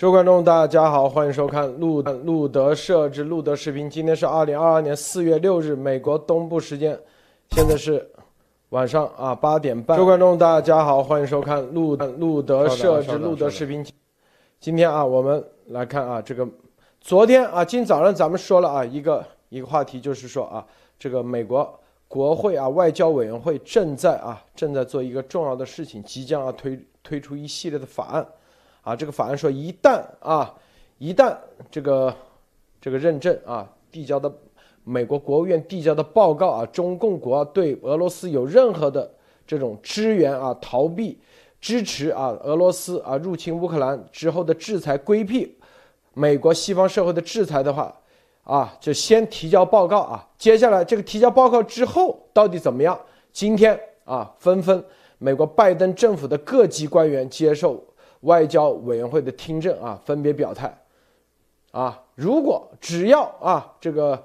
各位观众，大家好，欢迎收看路路德设置路德视频。今天是二零二二年四月六日，美国东部时间，现在是晚上啊八点半。各位观众，大家好，欢迎收看路路德设置路德视频。今天啊，我们来看啊，这个昨天啊，今早上咱们说了啊，一个一个话题，就是说啊，这个美国国会啊外交委员会正在啊正在做一个重要的事情，即将啊推推出一系列的法案。啊，这个法案说，一旦啊，一旦这个这个认证啊，递交的美国国务院递交的报告啊，中共国对俄罗斯有任何的这种支援啊，逃避支持啊，俄罗斯啊入侵乌克兰之后的制裁规避美国西方社会的制裁的话，啊，就先提交报告啊，接下来这个提交报告之后到底怎么样？今天啊，纷纷美国拜登政府的各级官员接受。外交委员会的听证啊，分别表态，啊，如果只要啊这个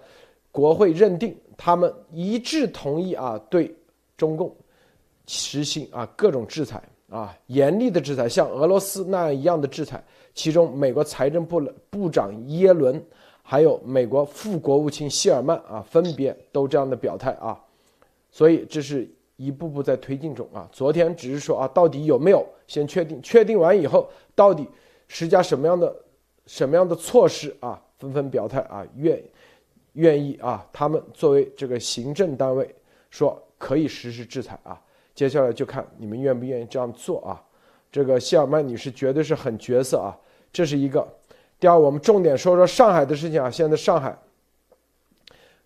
国会认定他们一致同意啊，对中共实行啊各种制裁啊，严厉的制裁，像俄罗斯那样一样的制裁，其中美国财政部部长耶伦，还有美国副国务卿谢尔曼啊，分别都这样的表态啊，所以这是。一步步在推进中啊！昨天只是说啊，到底有没有先确定？确定完以后，到底施加什么样的什么样的措施啊？纷纷表态啊，愿愿意啊，他们作为这个行政单位，说可以实施制裁啊。接下来就看你们愿不愿意这样做啊。这个谢尔曼女士绝对是很角色啊，这是一个。第二，我们重点说说上海的事情啊。现在上海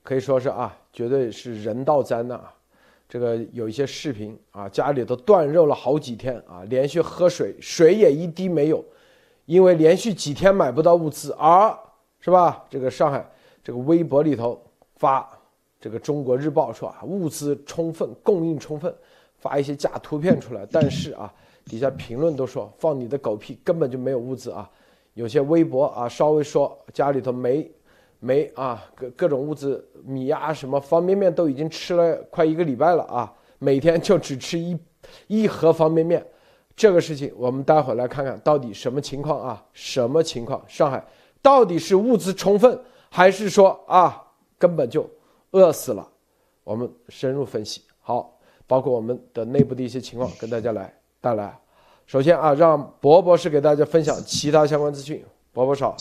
可以说是啊，绝对是人道灾难啊。这个有一些视频啊，家里都断肉了好几天啊，连续喝水，水也一滴没有，因为连续几天买不到物资，而是吧？这个上海这个微博里头发这个中国日报说啊，物资充分，供应充分，发一些假图片出来，但是啊，底下评论都说放你的狗屁，根本就没有物资啊。有些微博啊，稍微说家里头没。煤啊，各各种物资，米啊，什么方便面都已经吃了快一个礼拜了啊！每天就只吃一一盒方便面，这个事情我们待会来看看到底什么情况啊？什么情况？上海到底是物资充分，还是说啊根本就饿死了？我们深入分析。好，包括我们的内部的一些情况，跟大家来带来。首先啊，让博博士给大家分享其他相关资讯。博博少。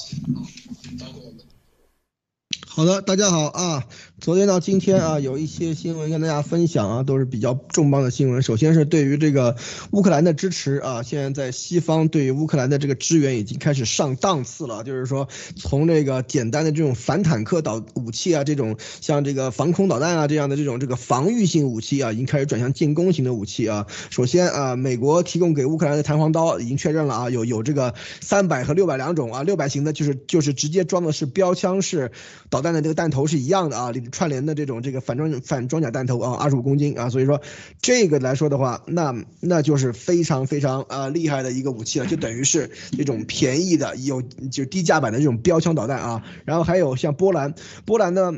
好的，大家好啊。昨天到今天啊，有一些新闻跟大家分享啊，都是比较重磅的新闻。首先是对于这个乌克兰的支持啊，现在在西方对于乌克兰的这个支援已经开始上档次了，就是说从这个简单的这种反坦克导武器啊，这种像这个防空导弹啊这样的这种这个防御性武器啊，已经开始转向进攻型的武器啊。首先啊，美国提供给乌克兰的弹簧刀已经确认了啊，有有这个三百和六百两种啊，六百型的就是就是直接装的是标枪式导弹的这个弹头是一样的啊。串联的这种这个反装反装甲弹头啊，二十五公斤啊，所以说这个来说的话，那那就是非常非常啊厉害的一个武器了，就等于是这种便宜的有就低价版的这种标枪导弹啊，然后还有像波兰，波兰呢。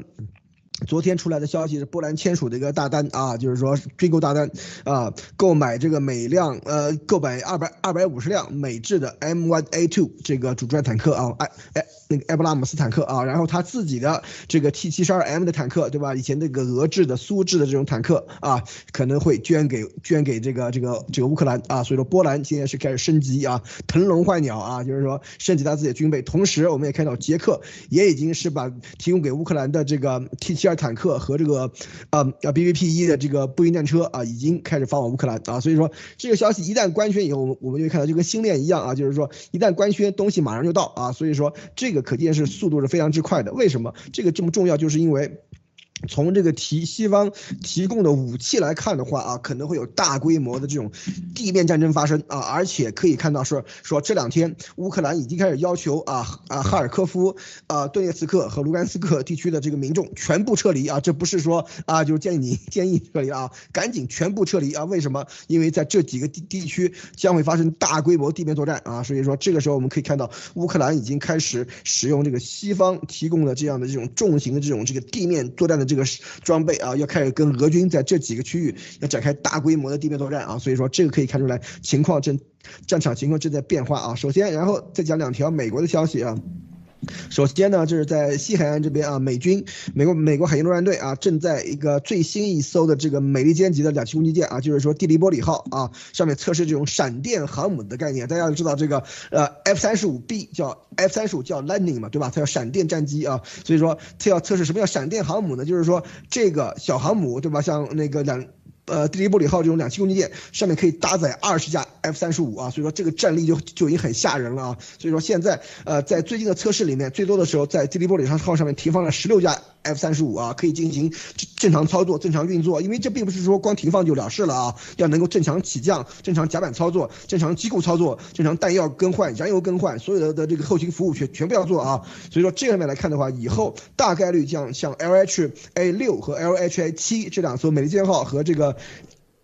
昨天出来的消息是波兰签署的一个大单啊，就是说追购大单啊，购买这个每辆呃购买二百二百五十辆美制的 M1A2 这个主战坦克啊，哎哎那个埃布拉姆斯坦克啊，然后他自己的这个 T72M 的坦克对吧？以前那个俄制的苏制的这种坦克啊，可能会捐给捐给这个这个这个乌克兰啊，所以说波兰现在是开始升级啊，腾笼换鸟啊，就是说升级他自己的军备，同时我们也看到捷克也已经是把提供给乌克兰的这个 T7。坦克和这个，呃呃 B V P 一的这个步兵战车啊，已经开始发往乌克兰啊，所以说这个消息一旦官宣以后，我们我们就会看到就跟星链一样啊，就是说一旦官宣，东西马上就到啊，所以说这个可见是速度是非常之快的。为什么这个这么重要？就是因为。从这个提西方提供的武器来看的话啊，可能会有大规模的这种地面战争发生啊，而且可以看到说说这两天乌克兰已经开始要求啊啊哈尔科夫啊顿涅茨克和卢甘斯克地区的这个民众全部撤离啊，这不是说啊就是建议你建议撤离啊，赶紧全部撤离啊！为什么？因为在这几个地地区将会发生大规模地面作战啊，所以说这个时候我们可以看到乌克兰已经开始使用这个西方提供的这样的这种重型的这种这个地面作战的。这个装备啊，要开始跟俄军在这几个区域要展开大规模的地面作战啊，所以说这个可以看出来情况正战场情况正在变化啊。首先，然后再讲两条美国的消息啊。首先呢，就是在西海岸这边啊，美军美国美国海军陆战队啊，正在一个最新一艘的这个美利坚级的两栖攻击舰啊，就是说蒂利波里号啊，上面测试这种闪电航母的概念。大家都知道这个呃 F 三十五 B 叫 F 三十五叫 Lightning 嘛，对吧？它叫闪电战机啊，所以说它要测试什么叫闪电航母呢？就是说这个小航母对吧？像那个两。呃，蒂利波里号这种两栖攻击舰上面可以搭载二十架 F 三十五啊，所以说这个战力就就已经很吓人了啊。所以说现在呃，在最近的测试里面，最多的时候在蒂利波里号上面停放了十六架 F 三十五啊，可以进行正常操作、正常运作。因为这并不是说光停放就了事了啊，要能够正常起降、正常甲板操作、正常机构操作、正常弹药更换、燃油更换，所有的的这个后勤服务全全部要做啊。所以说这方面来看的话，以后大概率像像 LHA 六和 LHA 七这两艘美利坚号和这个。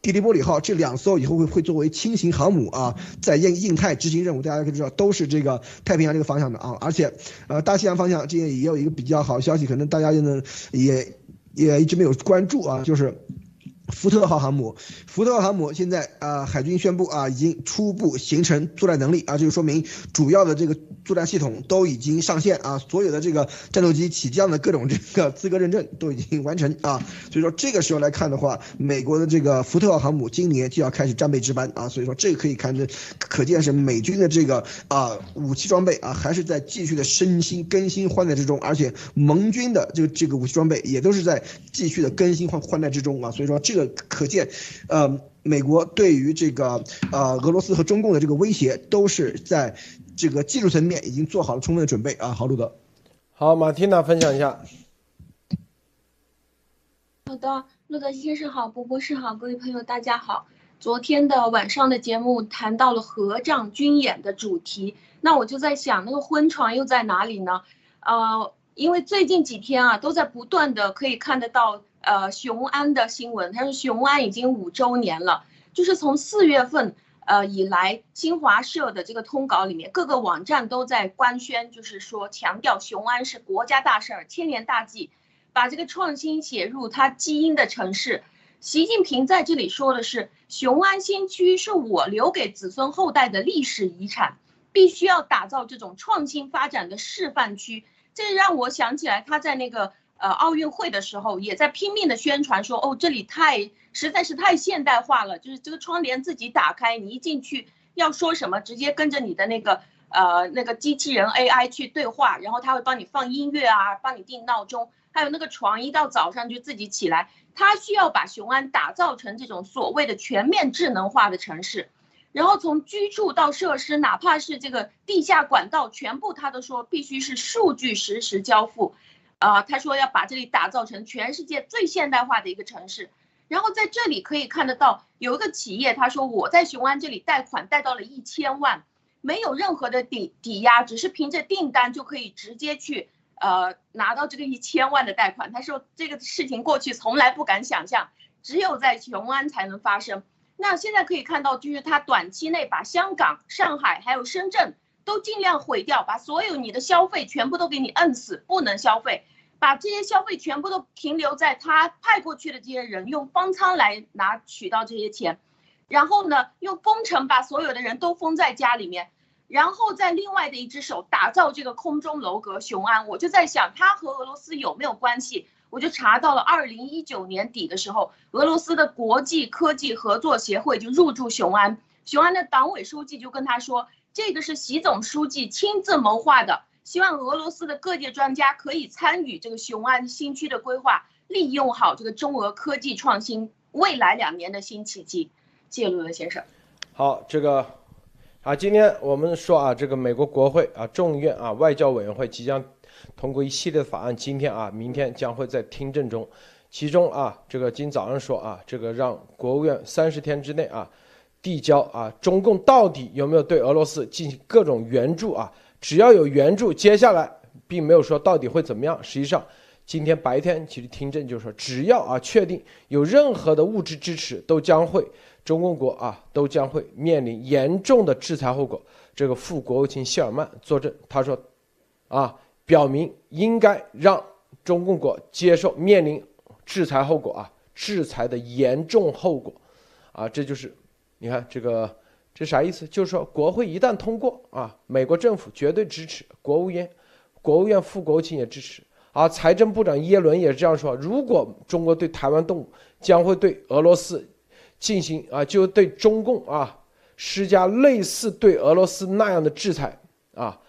蒂利波里号这两艘以后会会作为轻型航母啊，在印印太执行任务，大家可以知道都是这个太平洋这个方向的啊，而且呃大西洋方向这也也有一个比较好的消息，可能大家呢也也一直没有关注啊，就是福特号航母，福特号航母现在啊海军宣布啊已经初步形成作战能力啊，这就说明主要的这个。作战系统都已经上线啊，所有的这个战斗机起降的各种这个资格认证都已经完成啊，所以说这个时候来看的话，美国的这个福特号航母今年就要开始战备值班啊，所以说这个可以看着，可见是美军的这个啊武器装备啊还是在继续的更新更新换代之中，而且盟军的这个这个武器装备也都是在继续的更新换换代之中啊，所以说这个可见，呃，美国对于这个呃俄罗斯和中共的这个威胁都是在。这个技术层面已经做好了充分的准备啊，好，路德，好，马蒂娜分享一下。好的，路德先生好，波波士好，各位朋友大家好。昨天的晚上的节目谈到了合葬军演的主题，那我就在想，那个婚床又在哪里呢？呃，因为最近几天啊，都在不断的可以看得到，呃，雄安的新闻，他说雄安已经五周年了，就是从四月份。呃，以来新华社的这个通稿里面，各个网站都在官宣，就是说强调雄安是国家大事儿、千年大计，把这个创新写入它基因的城市。习近平在这里说的是，雄安新区是我留给子孙后代的历史遗产，必须要打造这种创新发展的示范区。这让我想起来他在那个。呃，奥运会的时候也在拼命的宣传说，哦，这里太实在是太现代化了，就是这个窗帘自己打开，你一进去要说什么，直接跟着你的那个呃那个机器人 AI 去对话，然后他会帮你放音乐啊，帮你定闹钟，还有那个床一到早上就自己起来，他需要把雄安打造成这种所谓的全面智能化的城市，然后从居住到设施，哪怕是这个地下管道，全部他都说必须是数据实时交付。啊，他说要把这里打造成全世界最现代化的一个城市，然后在这里可以看得到有一个企业，他说我在雄安这里贷款贷到了一千万，没有任何的抵抵押，只是凭着订单就可以直接去呃拿到这个一千万的贷款。他说这个事情过去从来不敢想象，只有在雄安才能发生。那现在可以看到，就是他短期内把香港、上海还有深圳。都尽量毁掉，把所有你的消费全部都给你摁死，不能消费，把这些消费全部都停留在他派过去的这些人用方舱来拿取到这些钱，然后呢，用封城把所有的人都封在家里面，然后在另外的一只手打造这个空中楼阁雄安。我就在想，他和俄罗斯有没有关系？我就查到了，二零一九年底的时候，俄罗斯的国际科技合作协会就入驻雄安，雄安的党委书记就跟他说。这个是习总书记亲自谋划的，希望俄罗斯的各界专家可以参与这个雄安新区的规划，利用好这个中俄科技创新未来两年的新契机。谢谢陆文先生。好，这个啊，今天我们说啊，这个美国国会啊，众议院啊，外交委员会即将通过一系列的法案，今天啊，明天将会在听证中，其中啊，这个今早上说啊，这个让国务院三十天之内啊。递交啊，中共到底有没有对俄罗斯进行各种援助啊？只要有援助，接下来并没有说到底会怎么样。实际上，今天白天其实听证就是说，只要啊确定有任何的物质支持，都将会中共国啊都将会面临严重的制裁后果。这个副国务卿谢尔曼作证，他说，啊，表明应该让中共国接受面临制裁后果啊，制裁的严重后果啊，这就是你看这个这啥意思？就是说国会一旦通过啊，美国政府绝对支持，国务院国务院副国务卿也支持啊，财政部长耶伦也是这样说，如果中国对台湾动武，将会对俄罗斯进行啊，就对中共啊施加类似对俄罗斯那样的制裁啊。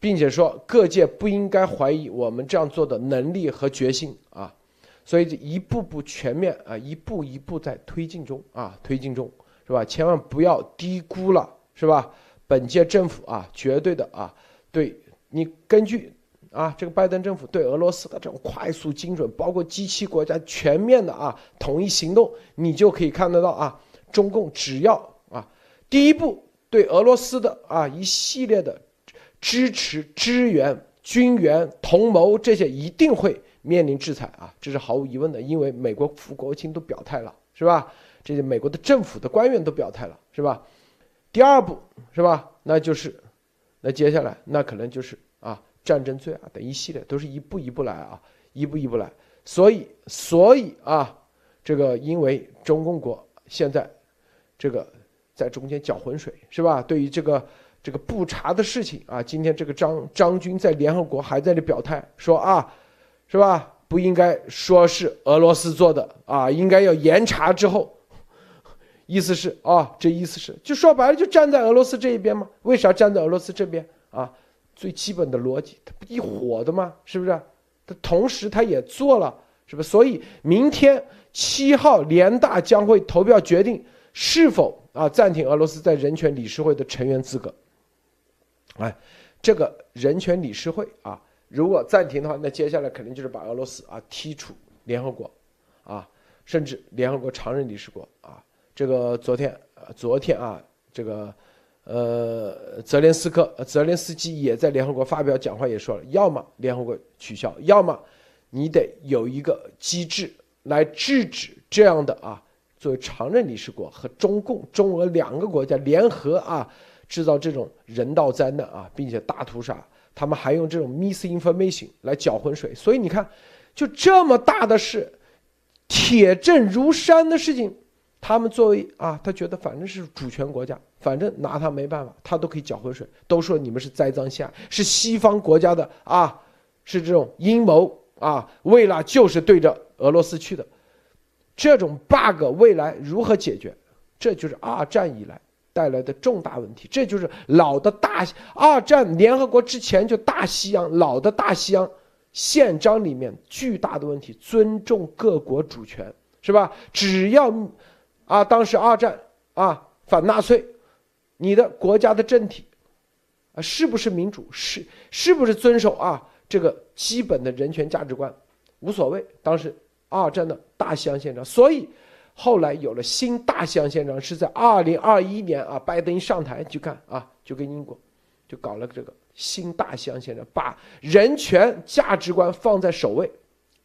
并且说各界不应该怀疑我们这样做的能力和决心啊，所以一步步全面啊，一步一步在推进中啊，推进中是吧？千万不要低估了是吧？本届政府啊，绝对的啊，对你根据啊这个拜登政府对俄罗斯的这种快速精准，包括机器国家全面的啊统一行动，你就可以看得到啊，中共只要啊第一步对俄罗斯的啊一系列的。支持、支援、军援、同谋，这些一定会面临制裁啊，这是毫无疑问的，因为美国副国务卿都表态了，是吧？这些美国的政府的官员都表态了，是吧？第二步是吧？那就是，那接下来那可能就是啊，战争罪啊等一系列都是一步一步来啊，一步一步来。所以，所以啊，这个因为中共国现在这个在中间搅浑水，是吧？对于这个。这个不查的事情啊，今天这个张张军在联合国还在这表态说啊，是吧？不应该说是俄罗斯做的啊，应该要严查之后，意思是啊，这意思是就说白了就站在俄罗斯这一边嘛？为啥站在俄罗斯这边啊？最基本的逻辑，他不一伙的吗？是不是？他同时他也做了，是不？所以明天七号联大将会投票决定是否啊暂停俄罗斯在人权理事会的成员资格。哎，这个人权理事会啊，如果暂停的话，那接下来肯定就是把俄罗斯啊踢出联合国，啊，甚至联合国常任理事国啊。这个昨天，昨天啊，这个呃，泽连斯克、泽连斯基也在联合国发表讲话，也说了，要么联合国取消，要么你得有一个机制来制止这样的啊，作为常任理事国和中共、中俄两个国家联合啊。制造这种人道灾难啊，并且大屠杀，他们还用这种 misinformation 来搅浑水。所以你看，就这么大的事，铁证如山的事情，他们作为啊，他觉得反正是主权国家，反正拿他没办法，他都可以搅浑水，都说你们是栽赃陷害，是西方国家的啊，是这种阴谋啊，为了就是对着俄罗斯去的，这种 bug 未来如何解决？这就是二战以来。带来的重大问题，这就是老的大二战联合国之前就大西洋老的大西洋宪章里面巨大的问题，尊重各国主权是吧？只要啊，当时二战啊反纳粹，你的国家的政体啊是不是民主，是是不是遵守啊这个基本的人权价值观，无所谓。当时二战的大西洋宪章，所以。后来有了新大西洋宪章，是在二零二一年啊，拜登一上台就看啊，就跟英国，就搞了个这个新大西洋宪章，把人权价值观放在首位，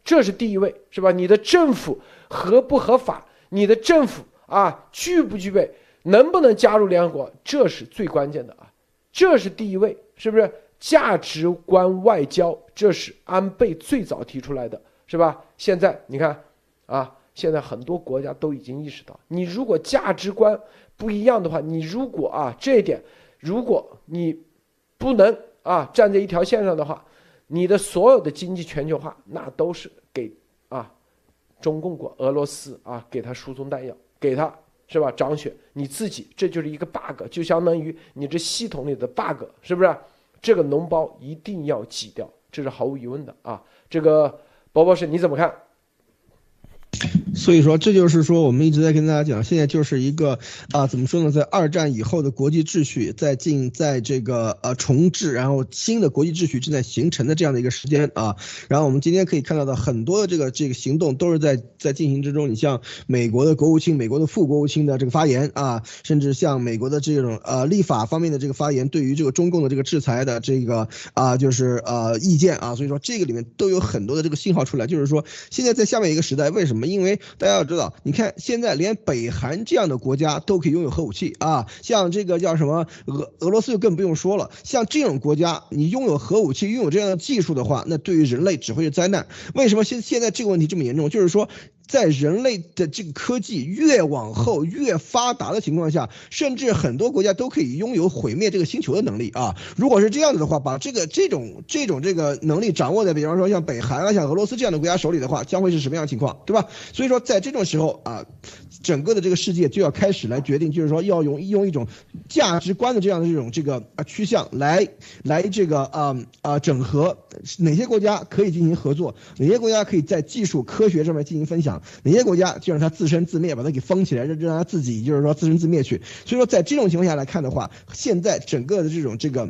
这是第一位，是吧？你的政府合不合法？你的政府啊，具不具备？能不能加入联合国？这是最关键的啊，这是第一位，是不是？价值观外交，这是安倍最早提出来的，是吧？现在你看啊。现在很多国家都已经意识到，你如果价值观不一样的话，你如果啊这一点，如果你不能啊站在一条线上的话，你的所有的经济全球化那都是给啊中共国、俄罗斯啊给他输送弹药，给他是吧涨血，你自己这就是一个 bug，就相当于你这系统里的 bug，是不是？这个脓包一定要挤掉，这是毫无疑问的啊。这个包包是你怎么看？所以说，这就是说，我们一直在跟大家讲，现在就是一个啊，怎么说呢，在二战以后的国际秩序在进，在这个呃重置，然后新的国际秩序正在形成的这样的一个时间啊。然后我们今天可以看到的很多的这个这个行动都是在在进行之中。你像美国的国务卿、美国的副国务卿的这个发言啊，甚至像美国的这种呃立法方面的这个发言，对于这个中共的这个制裁的这个啊，就是呃意见啊。所以说这个里面都有很多的这个信号出来，就是说现在在下面一个时代，为什么？因为大家要知道，你看现在连北韩这样的国家都可以拥有核武器啊，像这个叫什么俄俄罗斯就更不用说了。像这种国家，你拥有核武器、拥有这样的技术的话，那对于人类只会是灾难。为什么现现在这个问题这么严重？就是说。在人类的这个科技越往后越发达的情况下，甚至很多国家都可以拥有毁灭这个星球的能力啊！如果是这样子的话，把这个这种这种这个能力掌握在，比方说像北韩啊、像俄罗斯这样的国家手里的话，将会是什么样的情况，对吧？所以说，在这种时候啊，整个的这个世界就要开始来决定，就是说要用用一种价值观的这样的这种这个啊趋向来来这个啊啊整合哪些国家可以进行合作，哪些国家可以在技术科学上面进行分享。哪些国家就让它自生自灭，把它给封起来，让让它自己就是说自生自灭去。所以说，在这种情况下来看的话，现在整个的这种这个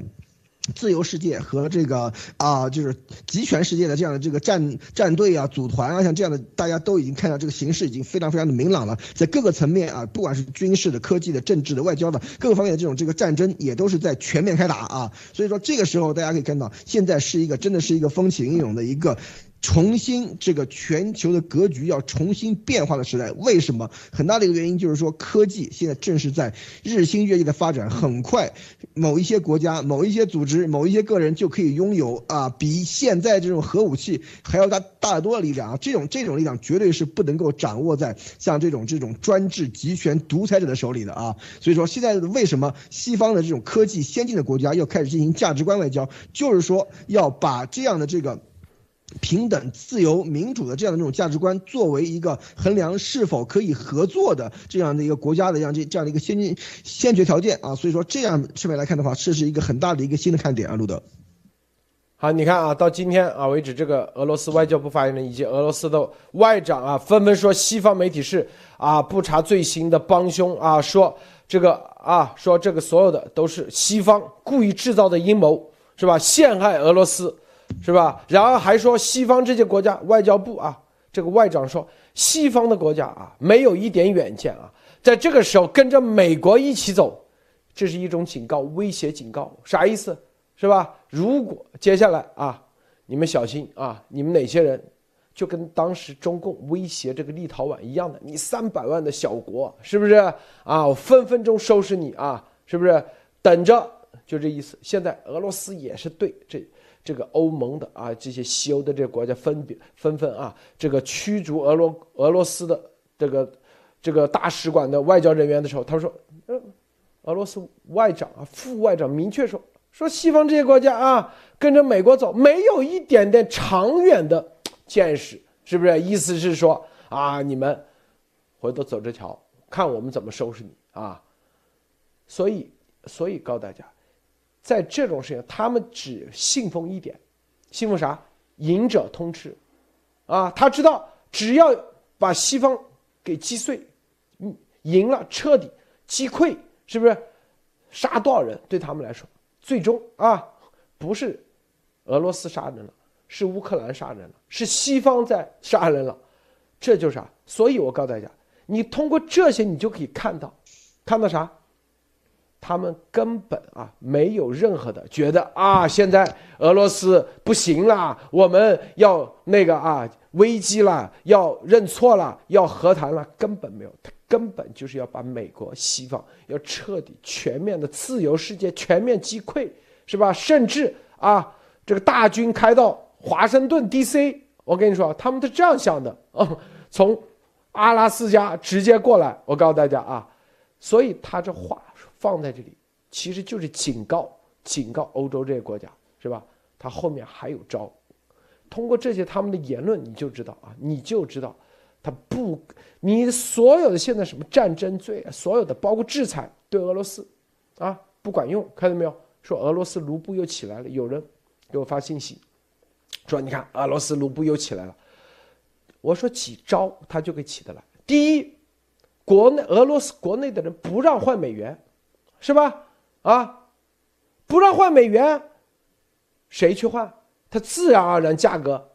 自由世界和这个啊，就是集权世界的这样的这个战战队啊、组团啊，像这样的，大家都已经看到这个形势已经非常非常的明朗了。在各个层面啊，不管是军事的、科技的、政治的、外交的各个方面的这种这个战争，也都是在全面开打啊。所以说，这个时候大家可以看到，现在是一个真的是一个风起云涌的一个。重新这个全球的格局要重新变化的时代，为什么？很大的一个原因就是说，科技现在正是在日新月异的发展，很快，某一些国家、某一些组织、某一些个人就可以拥有啊，比现在这种核武器还要大大得多的力量啊！这种这种力量绝对是不能够掌握在像这种这种专制集权独裁者的手里的啊！所以说，现在为什么西方的这种科技先进的国家要开始进行价值观外交？就是说要把这样的这个。平等、自由、民主的这样的这种价值观，作为一个衡量是否可以合作的这样的一个国家的这样这这样的一个先进先决条件啊，所以说这样上面来看的话，这是一个很大的一个新的看点啊，路德。好，你看啊，到今天啊为止，这个俄罗斯外交部发言人以及俄罗斯的外长啊，纷纷说西方媒体是啊不查罪行的帮凶啊，说这个啊说这个所有的都是西方故意制造的阴谋，是吧？陷害俄罗斯。是吧？然后还说西方这些国家外交部啊，这个外长说西方的国家啊没有一点远见啊，在这个时候跟着美国一起走，这是一种警告、威胁、警告，啥意思？是吧？如果接下来啊，你们小心啊，你们哪些人就跟当时中共威胁这个立陶宛一样的，你三百万的小国是不是啊？我分分钟收拾你啊，是不是？等着，就这意思。现在俄罗斯也是对这。这个欧盟的啊，这些西欧的这个国家分别纷纷啊，这个驱逐俄罗俄罗斯的这个这个大使馆的外交人员的时候，他说，呃，俄罗斯外长啊，副外长明确说，说西方这些国家啊，跟着美国走，没有一点点长远的见识，是不是？意思是说啊，你们回头走着瞧，看我们怎么收拾你啊！所以，所以告诉大家。在这种事情，他们只信奉一点，信奉啥？赢者通吃，啊，他知道只要把西方给击碎，嗯，赢了彻底击溃，是不是？杀多少人对他们来说，最终啊，不是俄罗斯杀人了，是乌克兰杀人了，是西方在杀人了，这就是啥？所以我告诉大家，你通过这些，你就可以看到，看到啥？他们根本啊没有任何的觉得啊，现在俄罗斯不行了，我们要那个啊危机了，要认错了，要和谈了，根本没有，他根本就是要把美国西方要彻底全面的自由世界全面击溃，是吧？甚至啊这个大军开到华盛顿 D.C.，我跟你说，他们是这样想的啊，从阿拉斯加直接过来，我告诉大家啊，所以他这话。放在这里，其实就是警告，警告欧洲这些国家，是吧？他后面还有招。通过这些他们的言论，你就知道啊，你就知道，他不，你所有的现在什么战争罪，所有的包括制裁对俄罗斯，啊，不管用，看到没有？说俄罗斯卢布又起来了，有人给我发信息，说你看俄罗斯卢布又起来了。我说几招他就给起得来。第一，国内俄罗斯国内的人不让换美元。是吧？啊，不让换美元，谁去换？它自然而然价格，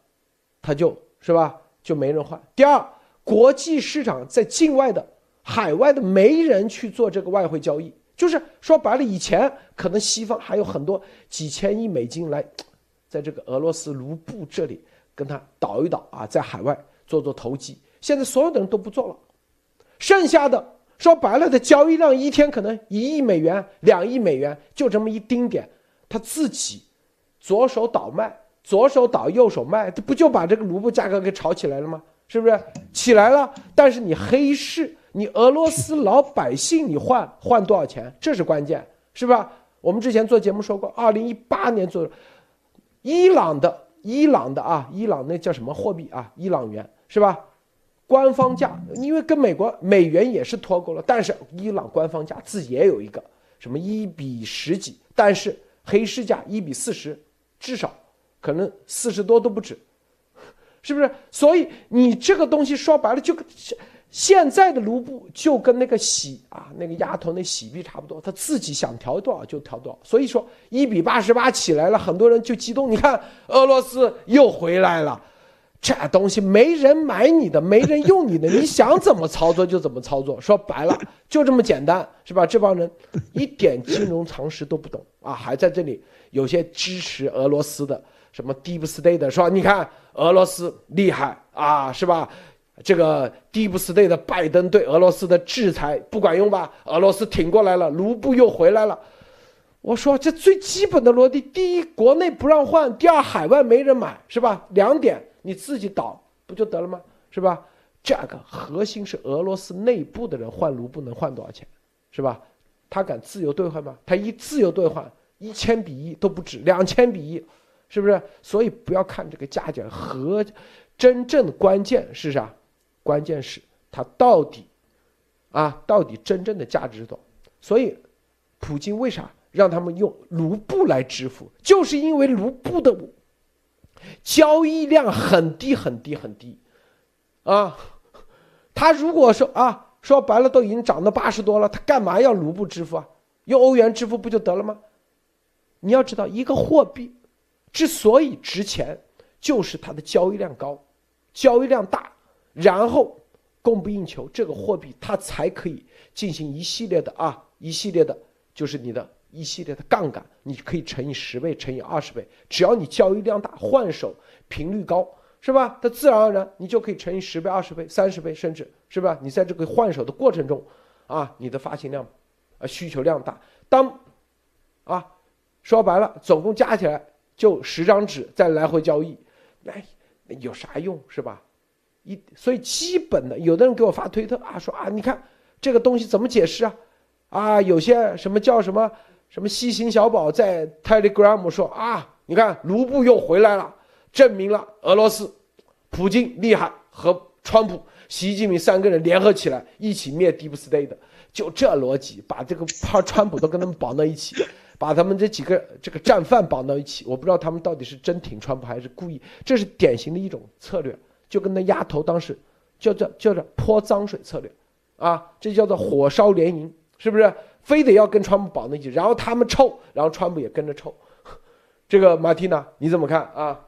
它就是吧，就没人换。第二，国际市场在境外的、海外的没人去做这个外汇交易，就是说白了，以前可能西方还有很多几千亿美金来，在这个俄罗斯卢布这里跟他倒一倒啊，在海外做做投机。现在所有的人都不做了，剩下的说白了的交易量一天可能一亿美元、两亿美元，就这么一丁点，他自己左手倒卖，左手倒右手卖，这不就把这个卢布价格给炒起来了吗？是不是起来了？但是你黑市，你俄罗斯老百姓，你换换多少钱？这是关键，是吧？我们之前做节目说过，二零一八年做伊朗的。伊朗的啊，伊朗那叫什么货币啊？伊朗元是吧？官方价，因为跟美国美元也是脱钩了，但是伊朗官方价自己也有一个什么一比十几，但是黑市价一比四十，至少可能四十多都不止，是不是？所以你这个东西说白了就跟。现在的卢布就跟那个洗啊，那个丫头那洗币差不多，他自己想调多少就调多少。所以说一比八十八起来了，很多人就激动。你看俄罗斯又回来了，这东西没人买你的，没人用你的，你想怎么操作就怎么操作。说白了就这么简单，是吧？这帮人一点金融常识都不懂啊，还在这里有些支持俄罗斯的什么 Deep State 说，你看俄罗斯厉害啊，是吧？这个 Deep State 的拜登对俄罗斯的制裁不管用吧？俄罗斯挺过来了，卢布又回来了。我说这最基本的逻辑：第一，国内不让换；第二，海外没人买，是吧？两点你自己倒不就得了吗？是吧？这个核心是俄罗斯内部的人换卢布能换多少钱，是吧？他敢自由兑换吗？他一自由兑换，一千比一都不止，两千比一，是不是？所以不要看这个价钱，和真正的关键是啥？关键是它到底，啊，到底真正的价值多少？所以，普京为啥让他们用卢布来支付？就是因为卢布的交易量很低很低很低，啊，他如果说啊，说白了都已经涨到八十多了，他干嘛要卢布支付啊？用欧元支付不就得了吗？你要知道，一个货币之所以值钱，就是它的交易量高，交易量大。然后供不应求，这个货币它才可以进行一系列的啊，一系列的，就是你的一系列的杠杆，你可以乘以十倍，乘以二十倍，只要你交易量大，换手频率高，是吧？它自然而然你就可以乘以十倍、二十倍、三十倍，甚至是吧？你在这个换手的过程中，啊，你的发行量，啊，需求量大，当，啊，说白了，总共加起来就十张纸再来回交易，那有啥用是吧？一所以基本的，有的人给我发推特啊，说啊，你看这个东西怎么解释啊？啊，有些什么叫什么什么西行小宝在 Telegram 说啊，你看卢布又回来了，证明了俄罗斯普京厉害，和川普、习近平三个人联合起来一起灭 Deep State 的，就这逻辑，把这个怕川普都跟他们绑到一起，把他们这几个这个战犯绑到一起，我不知道他们到底是真挺川普还是故意，这是典型的一种策略。就跟那丫头当时叫做叫做泼脏水策略，啊，这叫做火烧连营，是不是？非得要跟川普绑在一起，然后他们臭，然后川普也跟着臭。这个马蒂娜你怎么看啊？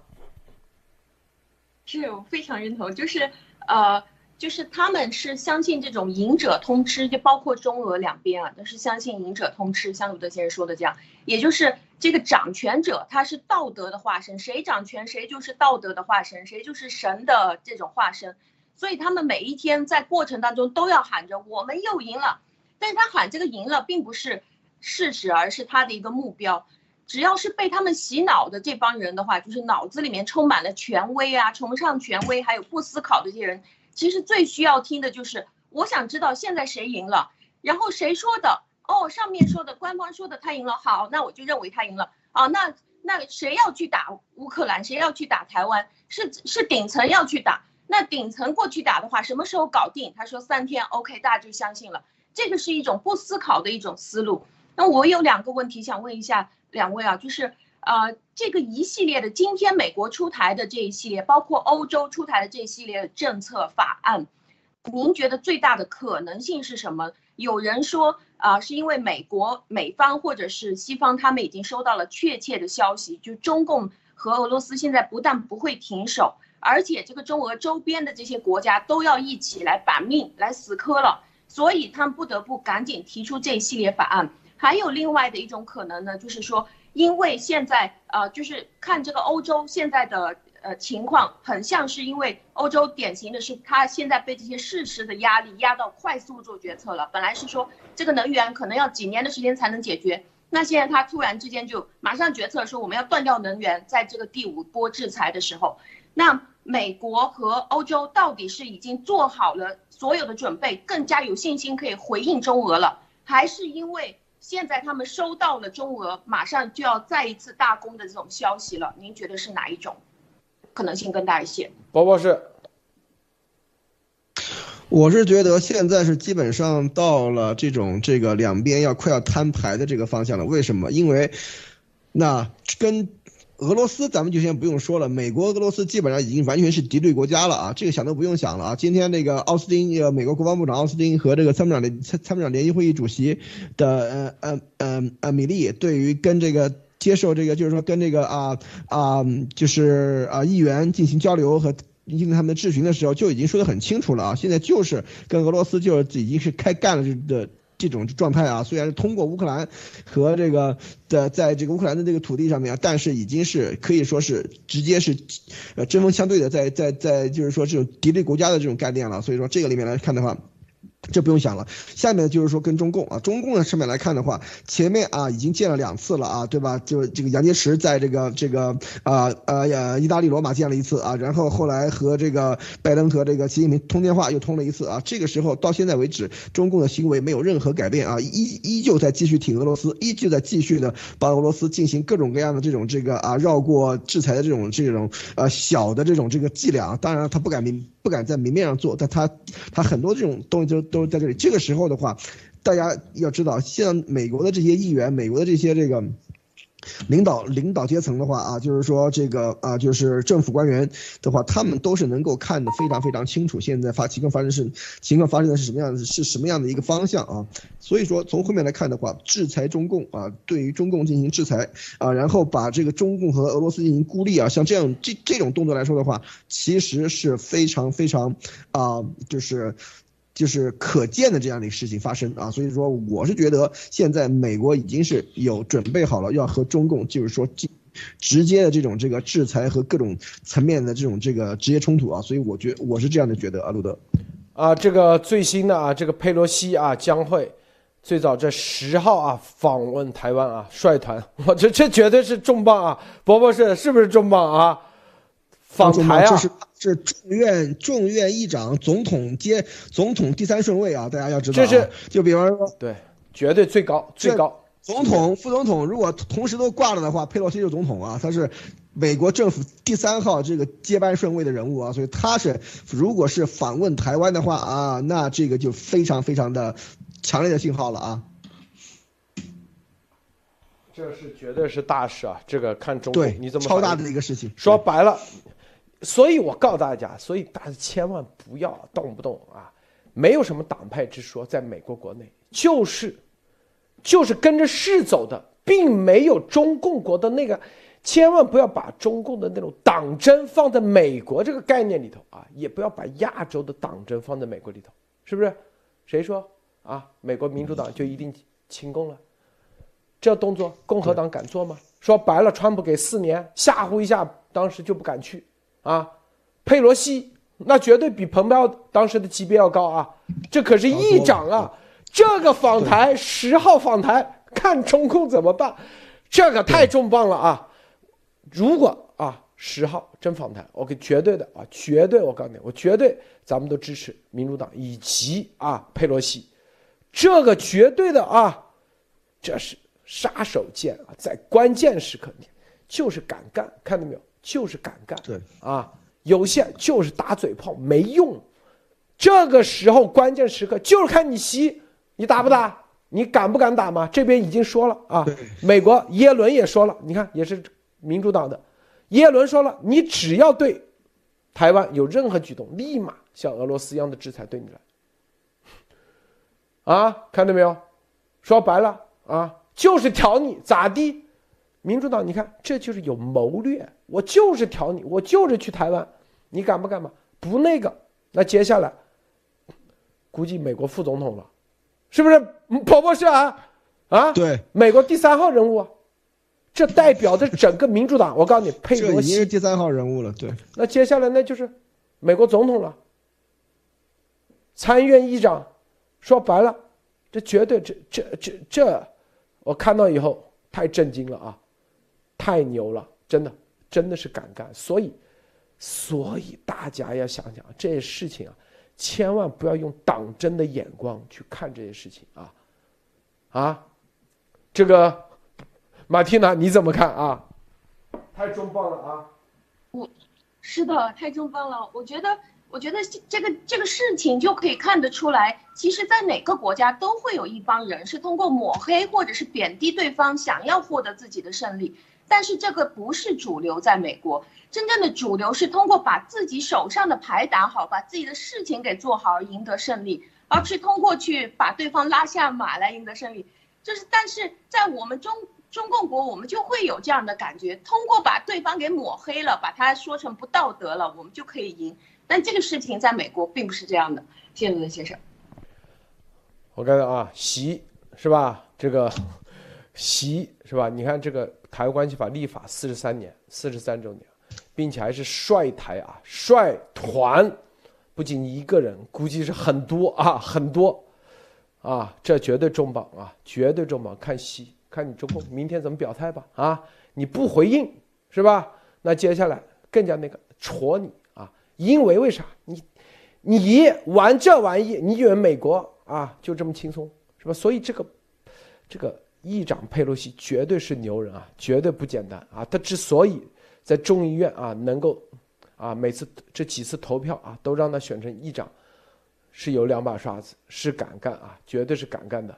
是我非常认同，就是呃，就是他们是相信这种赢者通吃，就包括中俄两边啊，都是相信赢者通吃，像鲁德先生说的这样，也就是。这个掌权者他是道德的化身，谁掌权谁就是道德的化身，谁就是神的这种化身。所以他们每一天在过程当中都要喊着我们又赢了，但是他喊这个赢了并不是事实，而是他的一个目标。只要是被他们洗脑的这帮人的话，就是脑子里面充满了权威啊，崇尚权威，还有不思考的这些人，其实最需要听的就是我想知道现在谁赢了，然后谁说的。哦，上面说的官方说的他赢了，好，那我就认为他赢了啊。那那谁要去打乌克兰？谁要去打台湾？是是顶层要去打。那顶层过去打的话，什么时候搞定？他说三天，OK，大家就相信了。这个是一种不思考的一种思路。那我有两个问题想问一下两位啊，就是呃，这个一系列的今天美国出台的这一系列，包括欧洲出台的这一系列政策法案，您觉得最大的可能性是什么？有人说。啊，是因为美国美方或者是西方，他们已经收到了确切的消息，就中共和俄罗斯现在不但不会停手，而且这个中俄周边的这些国家都要一起来把命来死磕了，所以他们不得不赶紧提出这一系列法案。还有另外的一种可能呢，就是说，因为现在呃，就是看这个欧洲现在的。呃情况，很像是因为欧洲典型的是，他现在被这些事实的压力压到快速做决策了。本来是说这个能源可能要几年的时间才能解决，那现在他突然之间就马上决策说我们要断掉能源，在这个第五波制裁的时候，那美国和欧洲到底是已经做好了所有的准备，更加有信心可以回应中俄了，还是因为？现在他们收到了中俄马上就要再一次大攻的这种消息了，您觉得是哪一种可能性更大一些？包博士，我是觉得现在是基本上到了这种这个两边要快要摊牌的这个方向了。为什么？因为那跟。俄罗斯咱们就先不用说了，美国、俄罗斯基本上已经完全是敌对国家了啊，这个想都不用想了啊。今天那个奥斯汀，呃，美国国防部长奥斯汀和这个参谋长联参参谋长联席会议主席的呃呃呃呃米利，对于跟这个接受这个就是说跟这个啊啊就是啊议员进行交流和进行他们的质询的时候，就已经说得很清楚了啊。现在就是跟俄罗斯就是已经是开干了这的。这种状态啊，虽然是通过乌克兰和这个的在这个乌克兰的这个土地上面，但是已经是可以说是直接是，呃针锋相对的，在在在就是说这种敌对国家的这种概念了。所以说这个里面来看的话。这不用想了，下面就是说跟中共啊，中共的上面来看的话，前面啊已经见了两次了啊，对吧？就这个杨洁篪在这个这个啊呃意大利罗马见了一次啊，然后后来和这个拜登和这个习近平通电话又通了一次啊，这个时候到现在为止，中共的行为没有任何改变啊，依依旧在继续挺俄罗斯，依旧在继续的帮俄罗斯进行各种各样的这种这个啊绕过制裁的这种这种呃小的这种这个伎俩，当然他不敢明。不敢在明面上做，但他他很多这种东西都都在这里。这个时候的话，大家要知道，现在美国的这些议员，美国的这些这个。领导领导阶层的话啊，就是说这个啊，就是政府官员的话，他们都是能够看得非常非常清楚，现在发情况发生是情况发生的是什么样子，是什么样的一个方向啊？所以说从后面来看的话，制裁中共啊，对于中共进行制裁啊，然后把这个中共和俄罗斯进行孤立啊，像这样这这种动作来说的话，其实是非常非常啊，就是。就是可见的这样的一个事情发生啊，所以说我是觉得现在美国已经是有准备好了要和中共就是说直直接的这种这个制裁和各种层面的这种这个直接冲突啊，所以我觉我是这样的觉得啊，路德，啊，这个最新的啊，这个佩洛西啊将会最早这十号啊访问台湾啊，率团，我这这绝对是重磅啊，伯伯是是不是重磅啊？访台啊，这是是众院众院议长，总统接总统第三顺位啊，大家要知道。这是就比方说，对，绝对最高最高。总统、副总统如果同时都挂了的话，佩洛西就是总统啊，他是美国政府第三号这个接班顺位的人物啊，所以他是如果是访问台湾的话啊，那这个就非常非常的强烈的信号了啊。这是绝对是大事啊，这个看中国你怎么超大的一个事情。说白了。所以我告诉大家，所以大家千万不要动不动啊，没有什么党派之说，在美国国内就是，就是跟着势走的，并没有中共国的那个，千万不要把中共的那种党争放在美国这个概念里头啊，也不要把亚洲的党争放在美国里头，是不是？谁说啊？美国民主党就一定清共了？这动作共和党敢做吗？说白了，川普给四年吓唬一下，当时就不敢去。啊，佩洛西那绝对比蓬佩奥当时的级别要高啊！这可是议长啊，这个访谈十号访谈，看中共怎么办？这个太重磅了啊！如果啊十号真访谈，OK，绝对的啊，绝对我告诉你，我绝对咱们都支持民主党以及啊佩洛西，这个绝对的啊，这是杀手锏啊，在关键时刻就是敢干，看到没有？就是敢干，对啊，有些就是打嘴炮没用，这个时候关键时刻就是看你习，你打不打，你敢不敢打嘛？这边已经说了啊，美国耶伦也说了，你看也是民主党的，耶伦说了，你只要对台湾有任何举动，立马像俄罗斯一样的制裁对你来，啊，看到没有？说白了啊，就是挑你咋地？民主党，你看，这就是有谋略。我就是挑你，我就是去台湾，你敢不敢嘛？不那个，那接下来，估计美国副总统了，是不是？婆婆是啊，啊，对，美国第三号人物啊，这代表的整个民主党。我告诉你，佩这洛西，已经是第三号人物了，对，那接下来那就是美国总统了，参议院议长。说白了，这绝对这这这这，我看到以后太震惊了啊，太牛了，真的真的是敢干。所以，所以大家要想想这些事情啊，千万不要用党争的眼光去看这些事情啊啊，这个马蒂娜你怎么看啊？太重磅了啊！我是的，太重磅了。我觉得，我觉得这个这个事情就可以看得出来，其实，在哪个国家都会有一帮人是通过抹黑或者是贬低对方，想要获得自己的胜利。但是这个不是主流，在美国，真正的主流是通过把自己手上的牌打好，把自己的事情给做好而赢得胜利，而不是通过去把对方拉下马来赢得胜利。就是，但是在我们中中共国，我们就会有这样的感觉，通过把对方给抹黑了，把他说成不道德了，我们就可以赢。但这个事情在美国并不是这样的，谢谢罗先生。我看到啊，习是吧？这个习是吧？你看这个台湾关系法立法四十三年，四十三周年，并且还是率台啊，率团，不仅一个人，估计是很多啊，很多啊，这绝对重磅啊，绝对重磅。看戏，看你中共明天怎么表态吧啊！你不回应是吧？那接下来更加那个戳你啊，因为为啥？你你玩这玩意，你以为美国啊就这么轻松是吧？所以这个这个议长佩洛西绝对是牛人啊，绝对不简单啊！他之所以在众议院啊能够啊每次这几次投票啊都让他选成议长，是有两把刷子，是敢干啊，绝对是敢干的。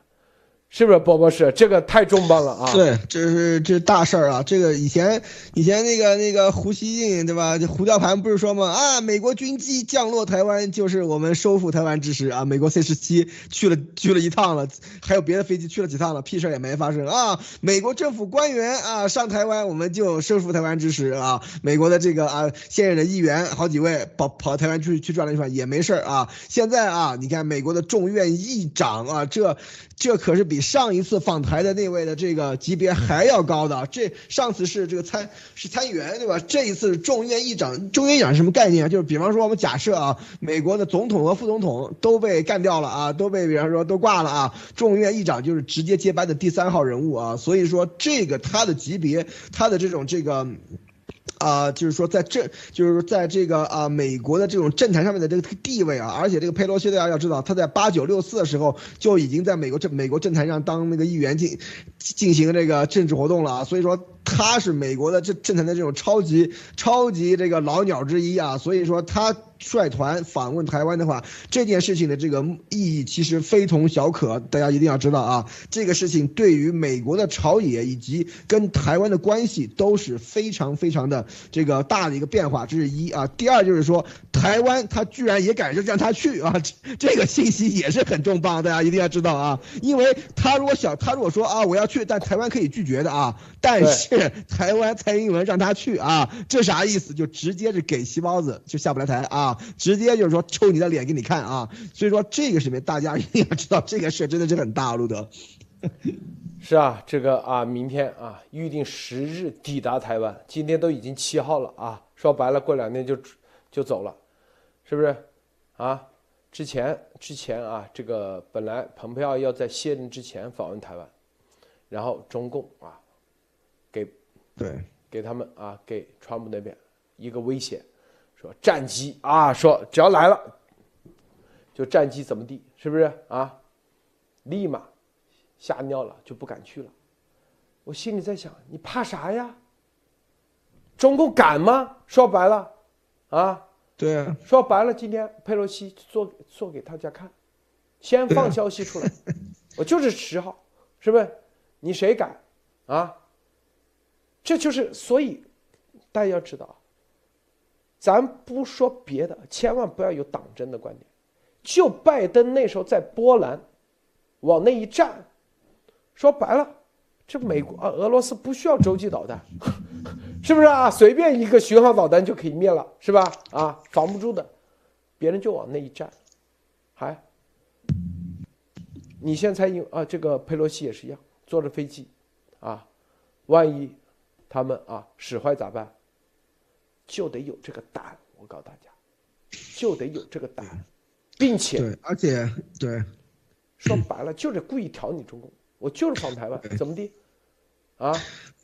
是不是波波是这个太重磅了啊？对，这是这是大事儿啊！这个以前以前那个那个胡锡进对吧？胡吊盘不是说吗？啊，美国军机降落台湾就是我们收复台湾之时啊！美国 C 十七去了去了一趟了，还有别的飞机去了几趟了，屁事儿也没发生啊！美国政府官员啊上台湾，我们就收复台湾之时啊！美国的这个啊现任的议员好几位跑跑台湾去去转了一圈也没事儿啊！现在啊，你看美国的众院议长啊，这这可是比。上一次访台的那位的这个级别还要高的，这上次是这个参是参议员对吧？这一次众议院议长，众议院议长是什么概念啊？就是比方说我们假设啊，美国的总统和副总统都被干掉了啊，都被比方说都挂了啊，众议院议长就是直接接班的第三号人物啊，所以说这个他的级别，他的这种这个。啊，就是说，在这，就是在这个啊，美国的这种政坛上面的这个地位啊，而且这个佩洛西大家要知道，他在八九六四的时候就已经在美国政美国政坛上当那个议员进进行这个政治活动了啊，所以说他是美国的这政坛的这种超级超级这个老鸟之一啊，所以说他。率团访问台湾的话，这件事情的这个意义其实非同小可，大家一定要知道啊。这个事情对于美国的朝野以及跟台湾的关系都是非常非常的这个大的一个变化，这是一啊。第二就是说，台湾他居然也敢让他去啊，这个信息也是很重磅，大家一定要知道啊。因为他如果想，他如果说啊我要去，但台湾可以拒绝的啊。但是台湾蔡英文让他去啊，这啥意思？就直接是给席包子，就下不来台啊。啊，直接就是说抽你的脸给你看啊！所以说这个视频大家一定要知道，这个事真的是很大，路德。是啊，这个啊，明天啊，预定十日抵达台湾，今天都已经七号了啊，说白了，过两天就就走了，是不是？啊，之前之前啊，这个本来蓬佩奥要在卸任之前访问台湾，然后中共啊，给对给他们啊，给川普那边一个威胁。说战机啊，说只要来了，就战机怎么地，是不是啊？立马吓尿了，就不敢去了。我心里在想，你怕啥呀？中共敢吗？说白了，啊，对啊，说白了，今天佩洛西做做给大家看，先放消息出来，我就是十号，是不是？你谁敢啊？这就是所以大家要知道。咱不说别的，千万不要有党争的观点。就拜登那时候在波兰，往那一站，说白了，这美国啊，俄罗斯不需要洲际导弹，是不是啊？随便一个巡航导弹就可以灭了，是吧？啊，防不住的，别人就往那一站，还，你现在有啊，这个佩洛西也是一样，坐着飞机，啊，万一他们啊使坏咋办？就得有这个胆，我告诉大家，就得有这个胆，并且对，而且对，说白了就是故意挑你中共，我就是访台湾，怎么地？啊，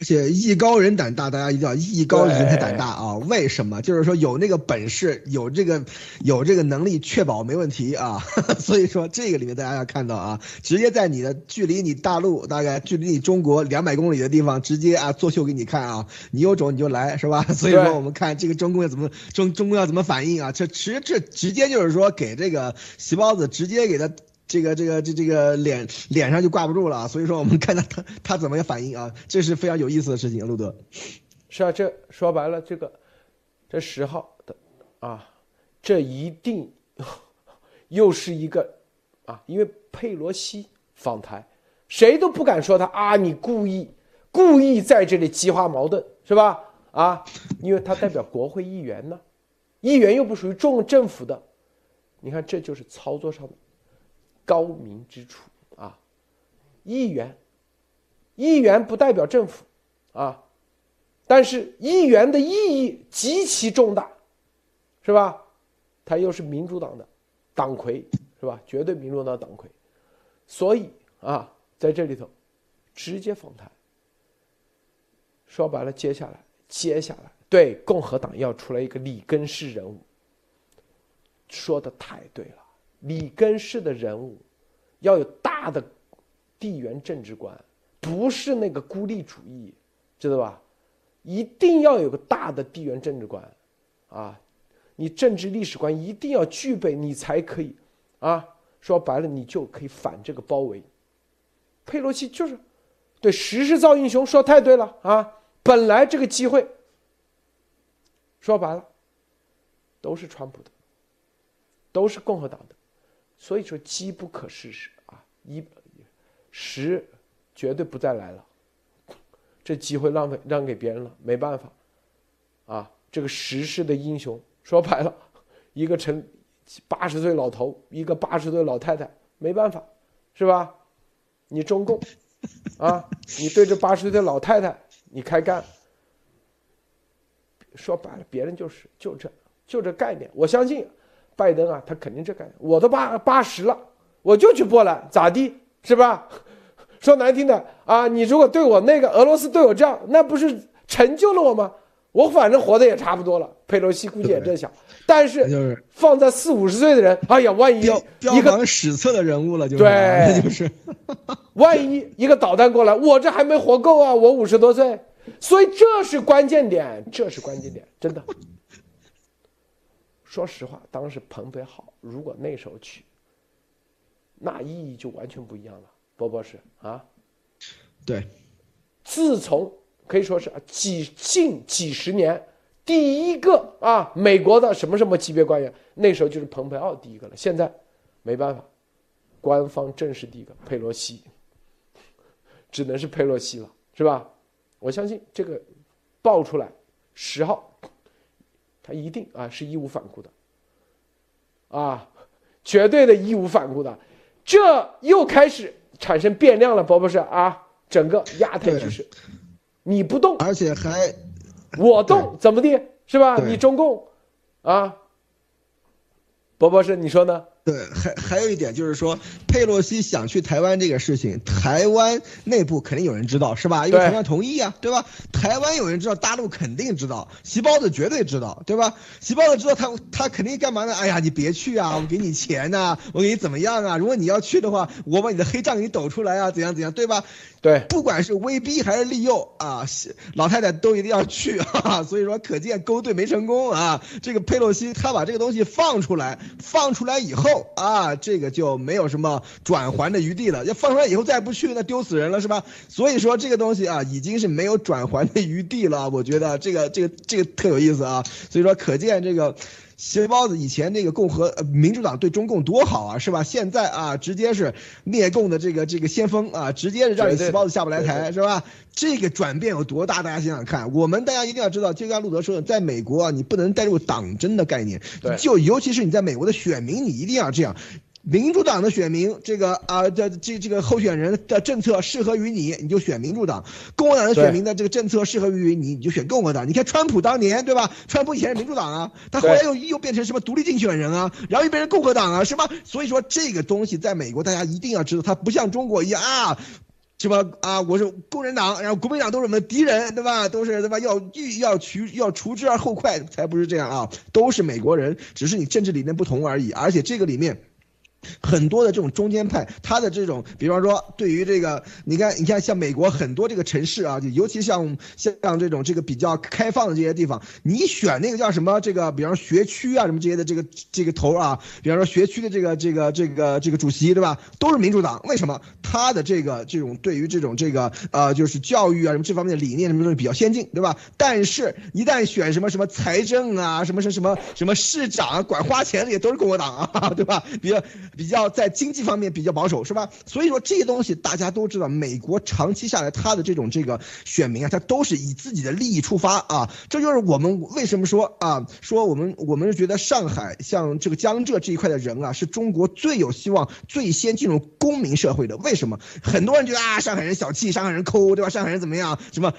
而且艺高人胆大，大家一定要艺高人才胆大啊！为什么？就是说有那个本事，有这个有这个能力，确保没问题啊！所以说这个里面大家要看到啊，直接在你的距离你大陆大概距离你中国两百公里的地方，直接啊作秀给你看啊！你有种你就来是吧？所以说我们看这个中共要怎么中中共要怎么反应啊？这其实这直接就是说给这个席包子直接给他。这个这个这这个脸脸上就挂不住了，所以说我们看他他他怎么样反应啊？这是非常有意思的事情，路德。是啊，这说白了，这个这十号的啊，这一定又是一个啊，因为佩洛西访台，谁都不敢说他啊，你故意故意在这里激化矛盾是吧？啊，因为他代表国会议员呢，议员又不属于中政府的，你看这就是操作上的。高明之处啊，议员，议员不代表政府啊，但是议员的意义极其重大，是吧？他又是民主党的党魁，是吧？绝对民主党党魁，所以啊，在这里头直接访谈。说白了，接下来，接下来对共和党要出来一个里根式人物，说的太对了。里根式的人物要有大的地缘政治观，不是那个孤立主义，知道吧？一定要有个大的地缘政治观，啊，你政治历史观一定要具备，你才可以，啊，说白了，你就可以反这个包围。佩洛西就是对时势造英雄，说太对了啊！本来这个机会，说白了，都是川普的，都是共和党的。所以说机不可失时啊，一时绝对不再来了，这机会浪费让给别人了，没办法，啊，这个时势的英雄说白了，一个成八十岁老头，一个八十岁老太太，没办法，是吧？你中共啊，你对着八十岁的老太太你开干，说白了，别人就是就这就这概念，我相信。拜登啊，他肯定这个，我都八八十了，我就去波兰，咋地是吧？说难听的啊，你如果对我那个俄罗斯对我这样，那不是成就了我吗？我反正活的也差不多了。佩洛西估计也这想，但是放在四五十岁的人，哎呀，万一一个史册的人物了，就对，就是，万一一个导弹过来，我这还没活够啊，我五十多岁，所以这是关键点，这是关键点，真的。说实话，当时彭佩好，如果那时候去，那意义就完全不一样了。波波是啊，对，自从可以说是几近几十年第一个啊，美国的什么什么级别官员，那时候就是蓬佩奥第一个了。现在没办法，官方正式第一个佩洛西，只能是佩洛西了，是吧？我相信这个爆出来十号。他一定啊是义无反顾的，啊，绝对的义无反顾的，这又开始产生变量了，伯博士啊，整个亚太局势，你不动，而且还我动，怎么地，是吧？你中共。啊，伯博士你说呢？对，还还有一点就是说，佩洛西想去台湾这个事情，台湾内部肯定有人知道，是吧？因为台湾同意啊，对吧？台湾有人知道，大陆肯定知道，习包子绝对知道，对吧？习包子知道他他肯定干嘛呢？哎呀，你别去啊，我给你钱呐，我给你怎么样啊？如果你要去的话，我把你的黑账给你抖出来啊，怎样怎样，对吧？对，不管是威逼还是利诱啊，老太太都一定要去 啊。所以说，可见勾兑没成功啊。这个佩洛西他把这个东西放出来，放出来以后。啊，这个就没有什么转还的余地了。要放出来以后再不去，那丢死人了，是吧？所以说这个东西啊，已经是没有转还的余地了。我觉得这个这个这个特有意思啊。所以说，可见这个。细包子以前那个共和呃民主党对中共多好啊，是吧？现在啊，直接是灭共的这个这个先锋啊，直接是让你鞋包子下不来台，是吧？这个转变有多大？大家想想看。我们大家一定要知道，就像路德说的，在美国啊，你不能带入党争的概念，就尤其是你在美国的选民，你一定要这样。民主党的选民，这个啊，这这这个候选人的政策适合于你，你就选民主党；共和党的选民的这个政策适合于你，你就选共和党。你看川普当年，对吧？川普以前是民主党啊，他后来又又变成什么独立竞选人啊，然后又变成共和党啊，是吧？所以说这个东西在美国，大家一定要知道，它不像中国一样啊。是吧？啊，我是工人党，然后国民党都是我们的敌人，对吧？都是对吧？要欲要除要除之而后快，才不是这样啊！都是美国人，只是你政治理念不同而已。而且这个里面。很多的这种中间派，他的这种，比方说，对于这个，你看，你看，像美国很多这个城市啊，就尤其像像这种这个比较开放的这些地方，你选那个叫什么这个，比方说学区啊什么这些的这个这个头啊，比方说学区的这个这个这个这个主席，对吧？都是民主党，为什么？他的这个这种对于这种这个呃，就是教育啊什么这方面的理念什么东西比较先进，对吧？但是，一旦选什么什么财政啊，什么什什么什么市长啊管花钱的也都是共和党啊，对吧？比较。比较在经济方面比较保守，是吧？所以说这些东西大家都知道，美国长期下来他的这种这个选民啊，他都是以自己的利益出发啊。这就是我们为什么说啊，说我们我们是觉得上海像这个江浙这一块的人啊，是中国最有希望、最先进入公民社会的。为什么？很多人觉得啊，上海人小气，上海人抠，对吧？上海人怎么样？什么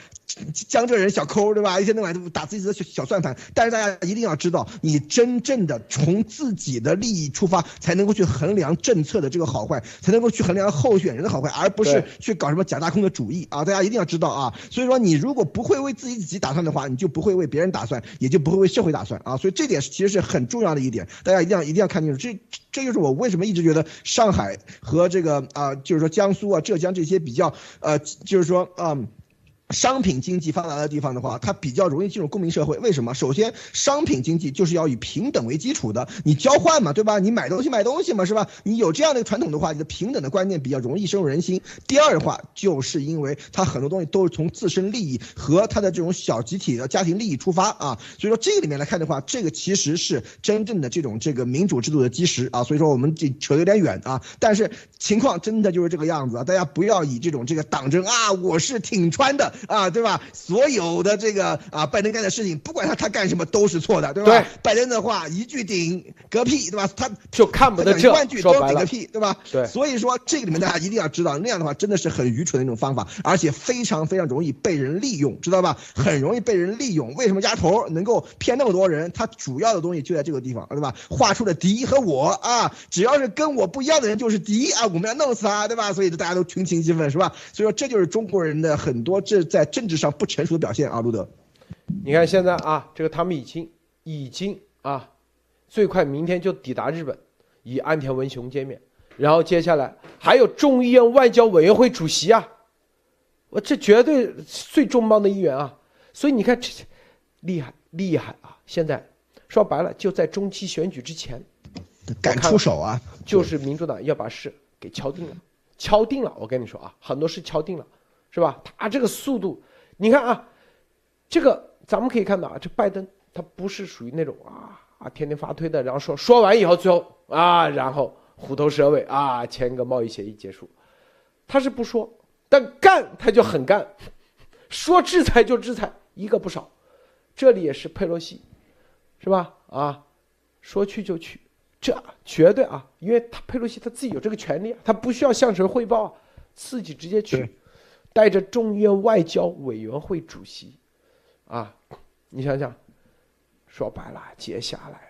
江浙人小抠，对吧？一天到晚都打自己的小小算盘。但是大家一定要知道，你真正的从自己的利益出发，才能够去衡。量政策的这个好坏，才能够去衡量候选人的好坏，而不是去搞什么假大空的主义啊！大家一定要知道啊！所以说，你如果不会为自己自己打算的话，你就不会为别人打算，也就不会为社会打算啊！所以这点其实是很重要的一点，大家一定要一定要看清楚。这这就是我为什么一直觉得上海和这个啊，就是说江苏啊、浙江这些比较呃，就是说啊。商品经济发达的地方的话，它比较容易进入公民社会。为什么？首先，商品经济就是要以平等为基础的，你交换嘛，对吧？你买东西买东西嘛，是吧？你有这样的一个传统的话，你的平等的观念比较容易深入人心。第二的话，就是因为它很多东西都是从自身利益和它的这种小集体的家庭利益出发啊。所以说这个里面来看的话，这个其实是真正的这种这个民主制度的基石啊。所以说我们这扯有点远啊，但是情况真的就是这个样子啊。大家不要以这种这个党争啊，我是挺川的。啊，对吧？所有的这个啊，拜登干的事情，不管他他干什么都是错的，对吧？对，拜登的话一句顶个屁，对吧？他就看不得这，万句都顶个屁，对吧？对。所以说这个里面大家一定要知道，那样的话真的是很愚蠢的一种方法，而且非常非常容易被人利用，知道吧？很容易被人利用。为什么丫头能够骗那么多人？他主要的东西就在这个地方，对吧？画出了敌和我啊，只要是跟我不一样的人就是敌啊，我们要弄死他，对吧？所以大家都群情激愤，是吧？所以说这就是中国人的很多这。在政治上不成熟的表现啊，路德，你看现在啊，这个他们已经已经啊，最快明天就抵达日本，与安田文雄见面，然后接下来还有众议院外交委员会主席啊，我这绝对最重磅的一员啊，所以你看这厉害厉害啊！现在说白了，就在中期选举之前，敢出手啊，就是民主党要把事给敲定了，敲定了，我跟你说啊，很多事敲定了。是吧？他这个速度，你看啊，这个咱们可以看到啊，这拜登他不是属于那种啊啊天天发推的，然后说说完以后最后啊，然后虎头蛇尾啊签个贸易协议结束，他是不说，但干他就很干，说制裁就制裁，一个不少。这里也是佩洛西，是吧？啊，说去就去，这绝对啊，因为他佩洛西他自己有这个权利啊，他不需要向谁汇报啊，自己直接去。带着众议院外交委员会主席，啊，你想想，说白了，接下来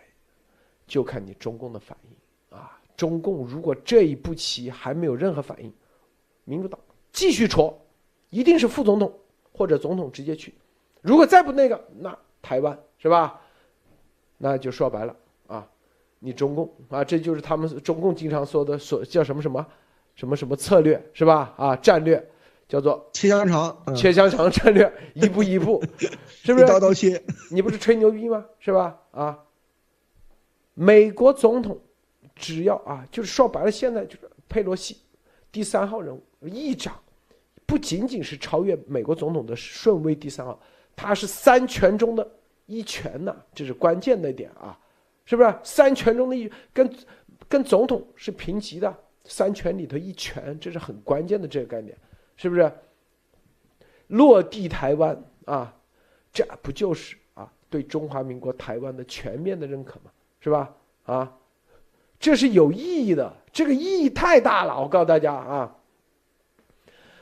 就看你中共的反应啊。中共如果这一步棋还没有任何反应，民主党继续戳，一定是副总统或者总统直接去。如果再不那个，那台湾是吧？那就说白了啊，你中共啊，这就是他们中共经常说的所叫什么什么什么什么策略是吧？啊，战略。叫做切香肠，切香肠战略，一步一步，是不是？一刀刀切，你不是吹牛逼吗？是吧？啊，美国总统只要啊，就是说白了，现在就是佩洛西第三号人物，议长，不仅仅是超越美国总统的顺位第三号，他是三权中的一权呐，这是关键的点啊，是不是？三权中的一跟跟总统是平级的，三权里头一权，这是很关键的这个概念。是不是落地台湾啊？这不就是啊对中华民国台湾的全面的认可吗？是吧？啊，这是有意义的，这个意义太大了。我告诉大家啊，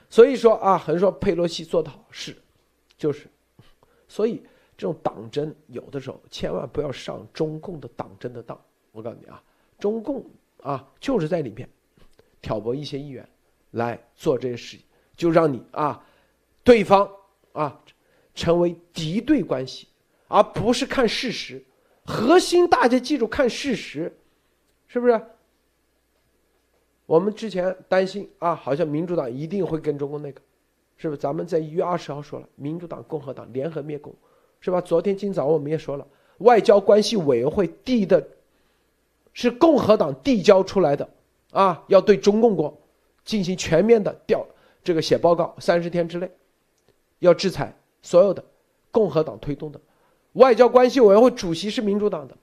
所以说啊，很多人说佩洛西做的好是，就是，所以这种党争有的时候千万不要上中共的党争的当。我告诉你啊，中共啊就是在里面挑拨一些议员来做这些事情，就让你啊对方啊成为敌对关系，而不是看事实。核心大家记住看事实。是不是？我们之前担心啊，好像民主党一定会跟中共那个，是不是？咱们在一月二十号说了，民主党、共和党联合灭共，是吧？昨天今早我们也说了，外交关系委员会递的，是共和党递交出来的，啊，要对中共国进行全面的调，这个写报告，三十天之内要制裁所有的共和党推动的外交关系委员会主席是民主党的，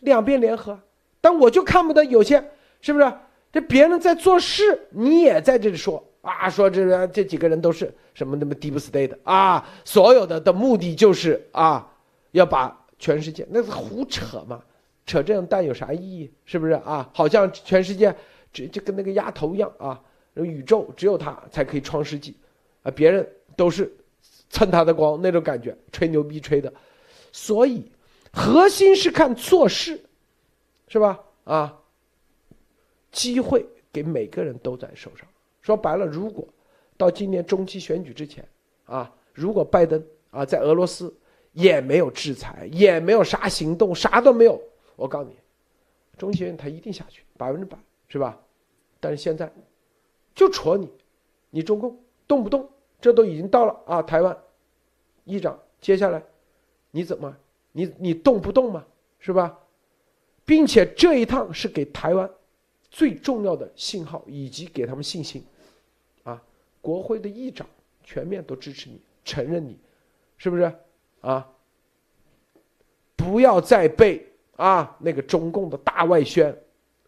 两边联合。但我就看不得有些，是不是？这别人在做事，你也在这里说啊，说这这几个人都是什么那么 deep state 的啊，所有的的目的就是啊，要把全世界那是胡扯嘛，扯这种蛋有啥意义？是不是啊？好像全世界这就跟那个丫头一样啊，宇宙只有他才可以创世纪，啊，别人都是蹭他的光那种感觉，吹牛逼吹的，所以核心是看做事。是吧？啊，机会给每个人都在手上。说白了，如果到今年中期选举之前，啊，如果拜登啊在俄罗斯也没有制裁，也没有啥行动，啥都没有，我告诉你，中期选举他一定下去，百分之百，是吧？但是现在就戳你，你中共动不动，这都已经到了啊，台湾议长，接下来你怎么，你你动不动嘛，是吧？并且这一趟是给台湾最重要的信号，以及给他们信心，啊，国会的议长全面都支持你，承认你，是不是？啊，不要再被啊那个中共的大外宣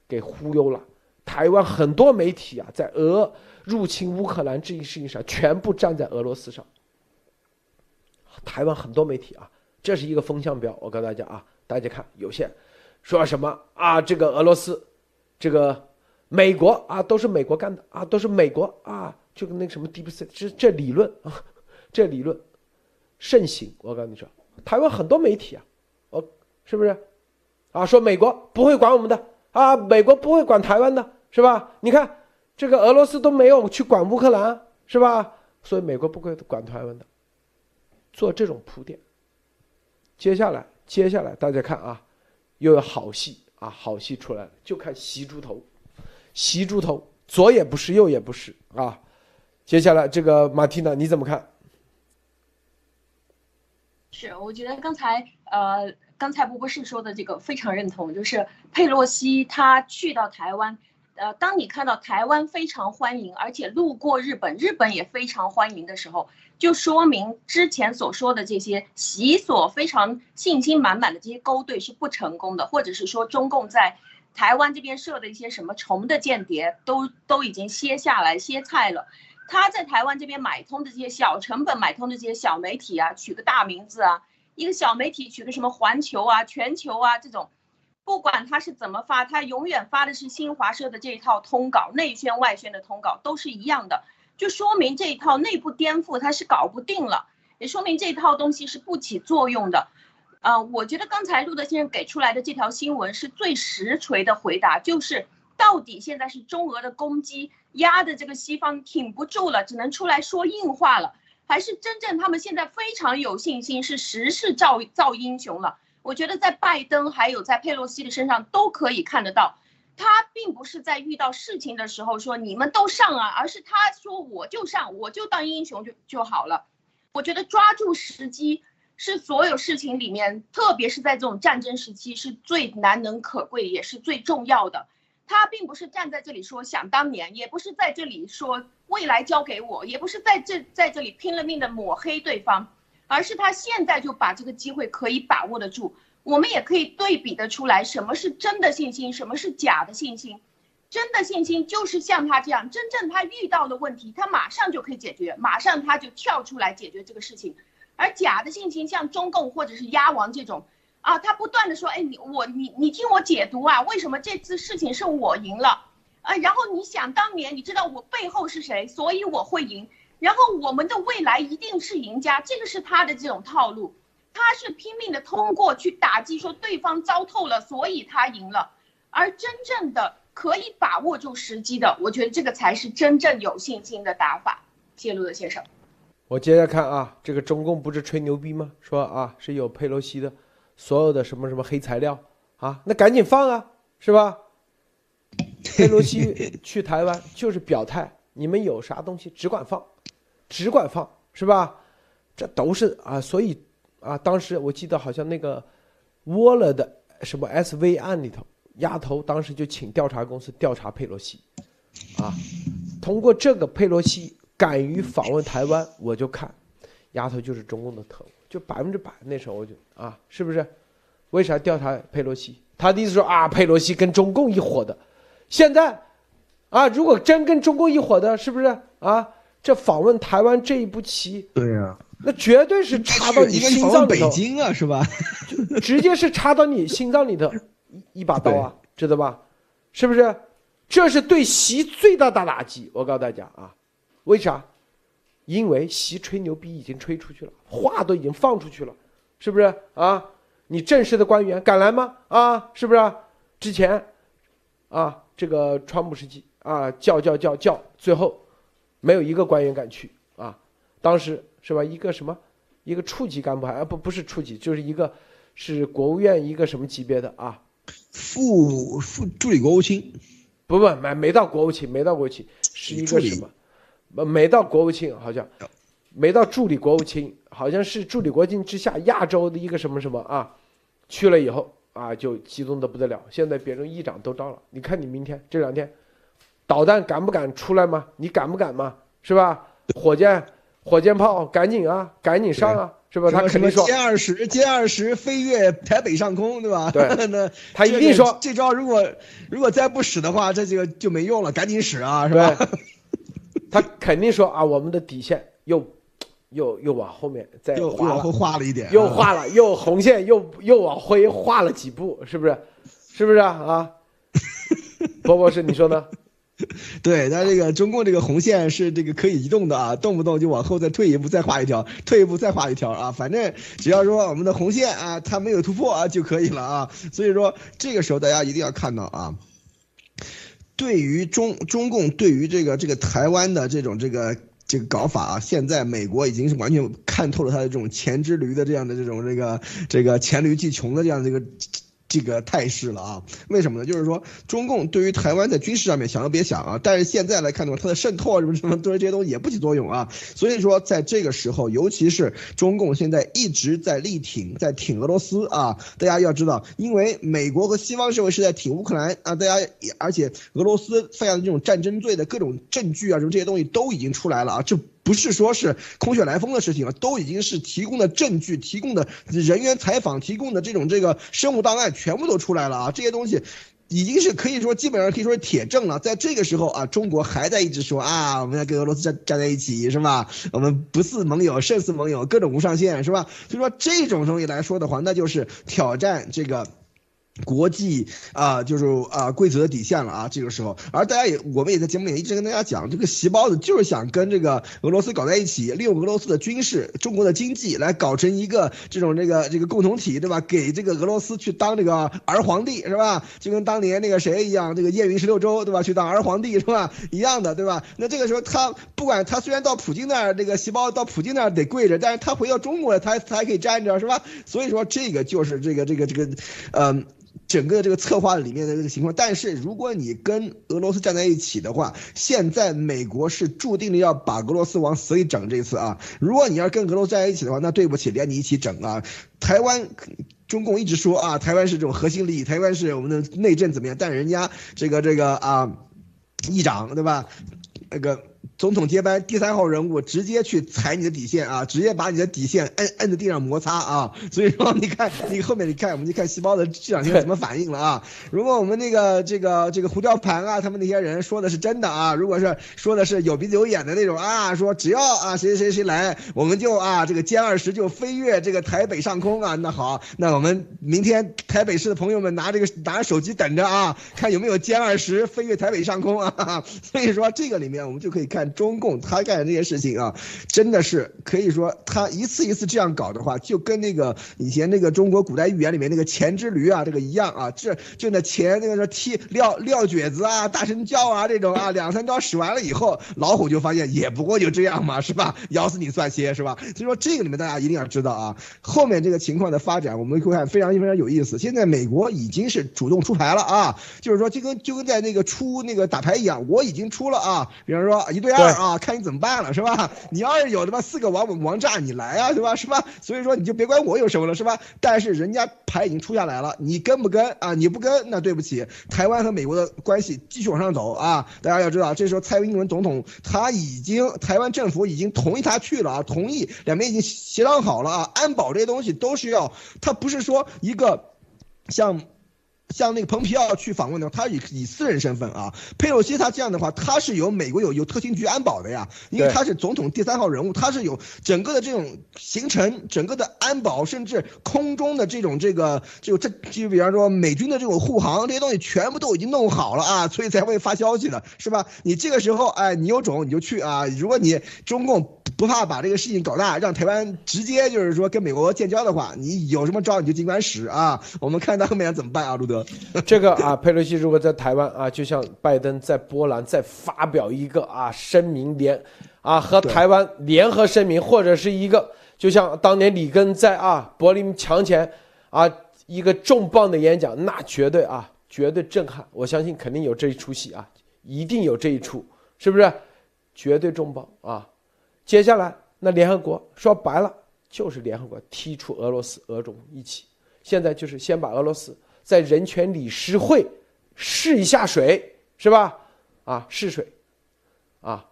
给忽悠了。台湾很多媒体啊，在俄入侵乌克兰这一事情上，全部站在俄罗斯上。台湾很多媒体啊，这是一个风向标。我告诉大家啊，大家看有些。说什么啊？这个俄罗斯，这个美国啊，都是美国干的啊，都是美国啊，就跟那个什么 Deep State，这这理论啊，这理论 盛行。我跟你说，台湾很多媒体啊，哦，是不是？啊，说美国不会管我们的啊，美国不会管台湾的，是吧？你看这个俄罗斯都没有去管乌克兰，是吧？所以美国不会管台湾的，做这种铺垫。接下来，接下来大家看啊。又有好戏啊！好戏出来了，就看习猪头，习猪头左也不是，右也不是啊！接下来这个马蒂娜你怎么看？是，我觉得刚才呃，刚才波波士说的这个非常认同，就是佩洛西他去到台湾。呃，当你看到台湾非常欢迎，而且路过日本，日本也非常欢迎的时候，就说明之前所说的这些习所非常信心满满的这些勾兑是不成功的，或者是说中共在台湾这边设的一些什么虫的间谍都都已经歇下来歇菜了。他在台湾这边买通的这些小成本买通的这些小媒体啊，取个大名字啊，一个小媒体取个什么环球啊、全球啊这种。不管他是怎么发，他永远发的是新华社的这一套通稿，内宣外宣的通稿都是一样的，就说明这一套内部颠覆他是搞不定了，也说明这一套东西是不起作用的。呃，我觉得刚才路德先生给出来的这条新闻是最实锤的回答，就是到底现在是中俄的攻击压的这个西方挺不住了，只能出来说硬话了，还是真正他们现在非常有信心，是时势造造英雄了。我觉得在拜登还有在佩洛西的身上都可以看得到，他并不是在遇到事情的时候说你们都上啊，而是他说我就上，我就当英雄就就好了。我觉得抓住时机是所有事情里面，特别是在这种战争时期是最难能可贵也是最重要的。他并不是站在这里说想当年，也不是在这里说未来交给我，也不是在这在这里拼了命的抹黑对方。而是他现在就把这个机会可以把握得住，我们也可以对比得出来，什么是真的信心，什么是假的信心。真的信心就是像他这样，真正他遇到的问题，他马上就可以解决，马上他就跳出来解决这个事情。而假的信心，像中共或者是鸭王这种，啊，他不断的说，哎，你我你你听我解读啊，为什么这次事情是我赢了？啊，然后你想当年，你知道我背后是谁，所以我会赢。然后我们的未来一定是赢家，这个是他的这种套路，他是拼命的通过去打击，说对方糟透了，所以他赢了。而真正的可以把握住时机的，我觉得这个才是真正有信心的打法。谢路德先生，我接着看啊，这个中共不是吹牛逼吗？说啊是有佩洛西的所有的什么什么黑材料啊，那赶紧放啊，是吧？佩洛西去台湾就是表态，你们有啥东西只管放。只管放是吧？这都是啊，所以啊，当时我记得好像那个窝了的什么 SV 案里头，丫头当时就请调查公司调查佩洛西，啊，通过这个佩洛西敢于访问台湾，我就看丫头就是中共的特务，就百分之百。那时候我就啊，是不是？为啥调查佩洛西？他的意思说啊，佩洛西跟中共一伙的，现在啊，如果真跟中共一伙的，是不是啊？这访问台湾这一步棋，对呀，那绝对是插到你心脏里头，北京啊，是吧？直接是插到你心脏里头一把刀啊，知道吧？是不是？这是对习最大的打击。我告诉大家啊，为啥？因为习吹牛逼已经吹出去了，话都已经放出去了，是不是啊？你正式的官员敢来吗？啊，是不是？之前啊，这个川普时期啊，叫叫叫叫，最后。没有一个官员敢去啊！当时是吧？一个什么，一个处级干部还啊不不是处级，就是一个是国务院一个什么级别的啊？副副助理国务卿，不不没没到国务卿，没到国务卿，是一个什么？没没到国务卿，好像没到助理国务卿，好像是助理国务卿之下亚洲的一个什么什么啊？去了以后啊，就激动的不得了。现在别人议长都到了，你看你明天这两天。导弹敢不敢出来吗？你敢不敢吗？是吧？火箭、火箭炮，赶紧啊，赶紧上啊，是吧？他肯定说歼二十，歼二十飞越台北上空，对吧？对，那 他一定说这招如果如果再不使的话，这个就没用了，赶紧使啊，是吧？他肯定说啊，我们的底线又又又往后面再又往后画了一点，又画了，又红线又又往回画了几步，是不是？是不是啊？啊，波波是你说呢？对，他这个中共这个红线是这个可以移动的啊，动不动就往后再退一步，再画一条，退一步再画一条啊，反正只要说我们的红线啊，它没有突破啊就可以了啊。所以说这个时候大家一定要看到啊，对于中中共对于这个这个台湾的这种这个这个搞法啊，现在美国已经是完全看透了他的这种黔之驴的这样的这种这个这个黔驴技穷的这样的一个。这个态势了啊？为什么呢？就是说，中共对于台湾在军事上面想都别想啊！但是现在来看的话，它的渗透啊什么什么，对这些东西也不起作用啊。所以说，在这个时候，尤其是中共现在一直在力挺，在挺俄罗斯啊！大家要知道，因为美国和西方社会是在挺乌克兰啊，大家也而且俄罗斯犯下的这种战争罪的各种证据啊，什么这些东西都已经出来了啊！这。不是说是空穴来风的事情了，都已经是提供的证据、提供的人员采访、提供的这种这个生物档案全部都出来了啊！这些东西已经是可以说基本上可以说是铁证了。在这个时候啊，中国还在一直说啊，我们要跟俄罗斯站站在一起是吧？我们不似盟友，胜似盟友，各种无上限是吧？所以说这种东西来说的话，那就是挑战这个。国际啊，就是啊规则的底线了啊，这个时候，而大家也，我们也在节目里一直跟大家讲，这个习包子就是想跟这个俄罗斯搞在一起，利用俄罗斯的军事、中国的经济来搞成一个这种这个这个共同体，对吧？给这个俄罗斯去当这个儿皇帝，是吧？就跟当年那个谁一样，这个燕云十六州，对吧？去当儿皇帝，是吧？一样的，对吧？那这个时候他不管他虽然到普京那儿，这个细胞到普京那儿得跪着，但是他回到中国，他他还可以站着，是吧？所以说这个就是这个这个这个，嗯。整个这个策划里面的这个情况，但是如果你跟俄罗斯站在一起的话，现在美国是注定的要把俄罗斯往死里整这次啊！如果你要跟俄罗斯站在一起的话，那对不起，连你一起整啊！台湾，中共一直说啊，台湾是这种核心利益，台湾是我们的内政怎么样？但人家这个这个啊，议长对吧？那个总统接班第三号人物直接去踩你的底线啊，直接把你的底线摁摁在地上摩擦啊！所以说，你看你后面你看，我们就看细胞的这两天怎么反应了啊！如果我们那个这个这个胡椒盘啊，他们那些人说的是真的啊，如果是说的是有鼻子有眼的那种啊，说只要啊谁谁谁来，我们就啊这个歼二十就飞越这个台北上空啊，那好，那我们明天台北市的朋友们拿这个拿着手机等着啊，看有没有歼二十飞越台北上空啊！所以说这个里面我们就可以看。中共他干的这些事情啊，真的是可以说他一次一次这样搞的话，就跟那个以前那个中国古代寓言里面那个钱之驴啊，这个一样啊，这就那钱那个说踢撂撂蹶子啊、大神教啊这种啊，两三招使完了以后，老虎就发现也不过就这样嘛，是吧？咬死你算些是吧？所以说这个里面大家一定要知道啊，后面这个情况的发展，我们会看非常非常有意思。现在美国已经是主动出牌了啊，就是说就跟就跟在那个出那个打牌一样，我已经出了啊，比方说一对。二啊，看你怎么办了，是吧？你要是有他妈四个王王炸，你来啊，对吧？是吧？所以说你就别管我有什么了，是吧？但是人家牌已经出下来了，你跟不跟啊？你不跟，那对不起，台湾和美国的关系继续往上走啊！大家要知道，这时候蔡英文总统他已经，台湾政府已经同意他去了啊，同意两边已经协商好了啊，安保这些东西都是要，他不是说一个像。像那个蓬皮奥去访问的话，他以以私人身份啊，佩洛西他这样的话，他是有美国有有特勤局安保的呀，因为他是总统第三号人物，他是有整个的这种行程，整个的安保，甚至空中的这种这个就这就比方说美军的这种护航这些东西全部都已经弄好了啊，所以才会发消息的是吧？你这个时候哎，你有种你就去啊，如果你中共不怕把这个事情搞大，让台湾直接就是说跟美国建交的话，你有什么招你就尽管使啊，我们看他后面怎么办啊，路德。这个啊，佩洛西如果在台湾啊，就像拜登在波兰再发表一个啊声明联，啊和台湾联合声明，或者是一个就像当年里根在啊柏林墙前啊一个重磅的演讲，那绝对啊绝对震撼，我相信肯定有这一出戏啊，一定有这一出，是不是？绝对重磅啊！接下来那联合国说白了就是联合国踢出俄罗斯、俄中一起，现在就是先把俄罗斯。在人权理事会试一下水是吧？啊，试水，啊，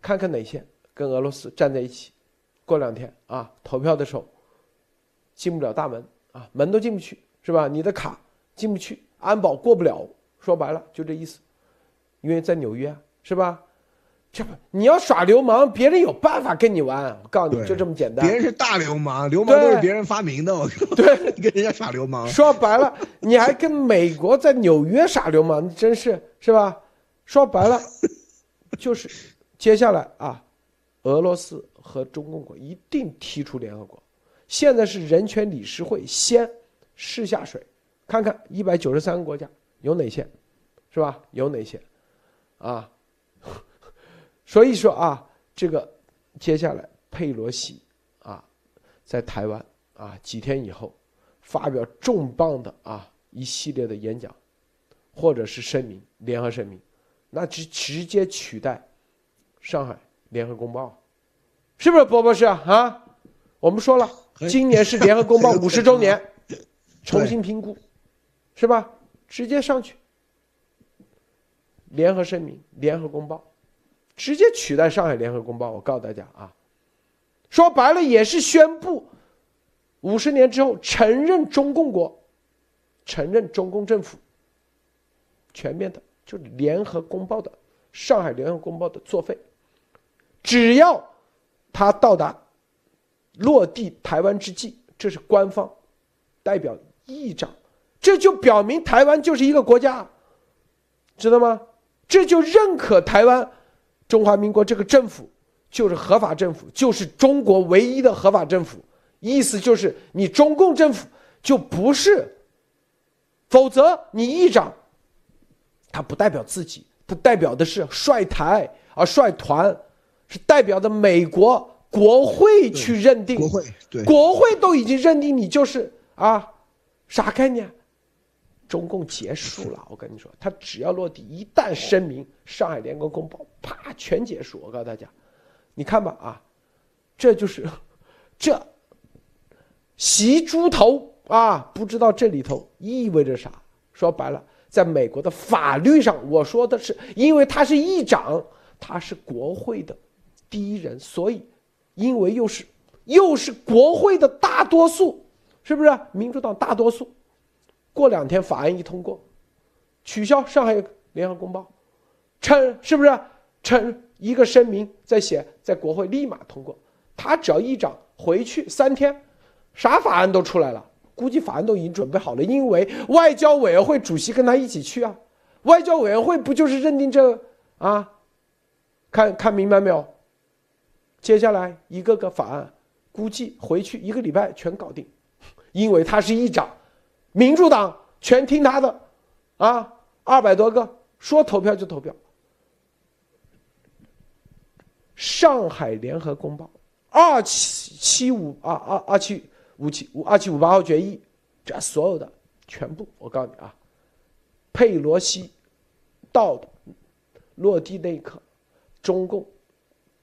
看看哪些跟俄罗斯站在一起。过两天啊，投票的时候进不了大门啊，门都进不去是吧？你的卡进不去，安保过不了。说白了就这意思，因为在纽约是吧？这不，你要耍流氓，别人有办法跟你玩。我告诉你，就这么简单。别人是大流氓，流氓都是别人发明的。我 对，跟人家耍流氓。说白了，你还跟美国在纽约耍流氓，你真是是吧？说白了，就是接下来啊，俄罗斯和中共国一定踢出联合国。现在是人权理事会先试下水，看看一百九十三个国家有哪些，是吧？有哪些啊？所以说啊，这个接下来佩洛西啊，在台湾啊几天以后发表重磅的啊一系列的演讲，或者是声明，联合声明，那直直接取代上海联合公报，是不是，波博士啊？我们说了，今年是联合公报 五十周年，重新评估，是吧？直接上去，联合声明，联合公报。直接取代上海联合公报，我告诉大家啊，说白了也是宣布，五十年之后承认中共国，承认中共政府，全面的，就联合公报的上海联合公报的作废，只要他到达落地台湾之际，这是官方代表议长，这就表明台湾就是一个国家，知道吗？这就认可台湾。中华民国这个政府就是合法政府，就是中国唯一的合法政府。意思就是你中共政府就不是，否则你议长，他不代表自己，他代表的是率台啊率团，是代表的美国国会去认定。国会对，国会都已经认定你就是啊，啥概念？中共结束了，我跟你说，他只要落地，一旦声明《上海联合公报》，啪，全结束。我告诉大家，你看吧，啊，这就是 这袭猪头啊，不知道这里头意味着啥。说白了，在美国的法律上，我说的是，因为他是议长，他是国会的第一人，所以因为又是又是国会的大多数，是不是？民主党大多数，过两天法案一通过，取消上海联合公报，称是不是？称一个声明再写在国会立马通过，他只要议长回去三天，啥法案都出来了。估计法案都已经准备好了，因为外交委员会主席跟他一起去啊。外交委员会不就是认定这啊？看看明白没有？接下来一个个法案，估计回去一个礼拜全搞定，因为他是议长，民主党全听他的，啊，二百多个说投票就投票。上海联合公报二七七五二二二七。五七五二七五八号决议，这所有的全部，我告诉你啊，佩洛西到的落地那一刻，中共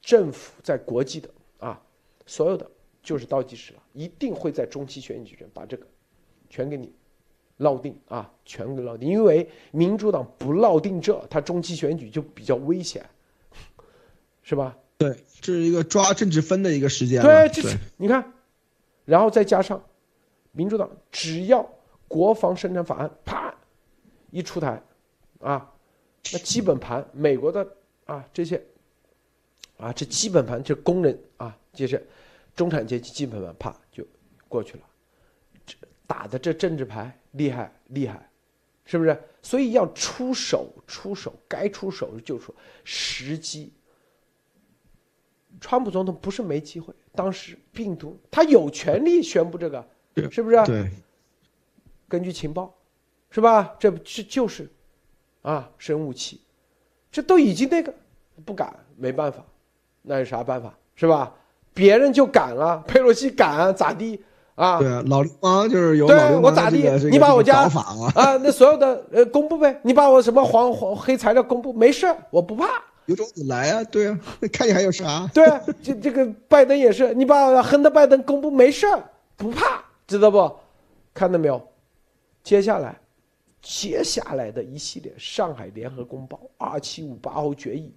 政府在国际的啊，所有的就是倒计时了，一定会在中期选举前把这个全给你烙定啊，全给落定，因为民主党不落定这，他中期选举就比较危险，是吧？对，这是一个抓政治分的一个时间。对，这是你看。然后再加上，民主党只要国防生产法案啪一出台，啊，那基本盘美国的啊这些，啊这基本盘这工人啊，就是中产阶级基本盘啪就过去了，这打的这政治牌厉害厉害，是不是？所以要出手出手，该出手就出，时机。川普总统不是没机会，当时病毒他有权利宣布这个，是不是？对。根据情报，是吧？这这就是，啊，生物器，这都已经那个不敢，没办法，那有啥办法，是吧？别人就敢了，佩洛西敢咋地啊？对啊，老流氓就是有对我咋地？你把我家啊，那所有的呃公布呗，你把我什么黄黄黑材料公布，没事我不怕。有种你来啊，对啊，看你还有啥？对啊，这这个拜登也是，你把亨特拜登公布没事不怕，知道不？看到没有？接下来，接下来的一系列上海联合公报、二七五八号决议，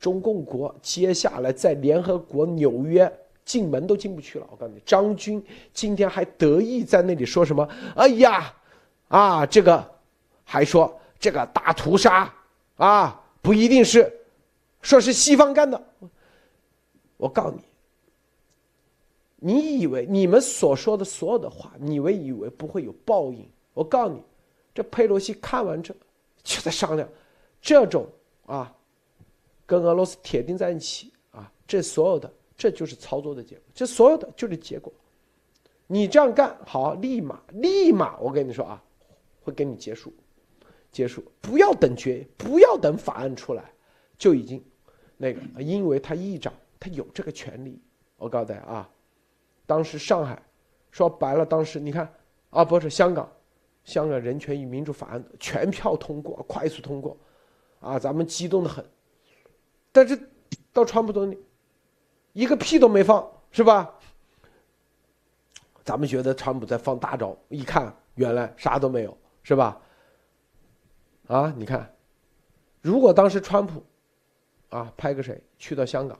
中共国接下来在联合国纽约进门都进不去了。我告诉你，张军今天还得意在那里说什么？哎呀，啊，这个还说这个大屠杀啊，不一定是。说是西方干的，我告诉你，你以为你们所说的所有的话，你们以为不会有报应？我告诉你，这佩洛西看完这，就在商量，这种啊，跟俄罗斯铁定在一起啊，这所有的这就是操作的结果，这所有的就是结果。你这样干好，立马立马，我跟你说啊，会给你结束，结束，不要等决，不要等法案出来，就已经。那个，因为他议长，他有这个权利。我告诉大家啊，当时上海说白了，当时你看啊，不是香港，香港人权与民主法案全票通过，快速通过，啊，咱们激动的很。但是到川普总理，一个屁都没放，是吧？咱们觉得川普在放大招，一看原来啥都没有，是吧？啊，你看，如果当时川普。啊，派个谁去到香港？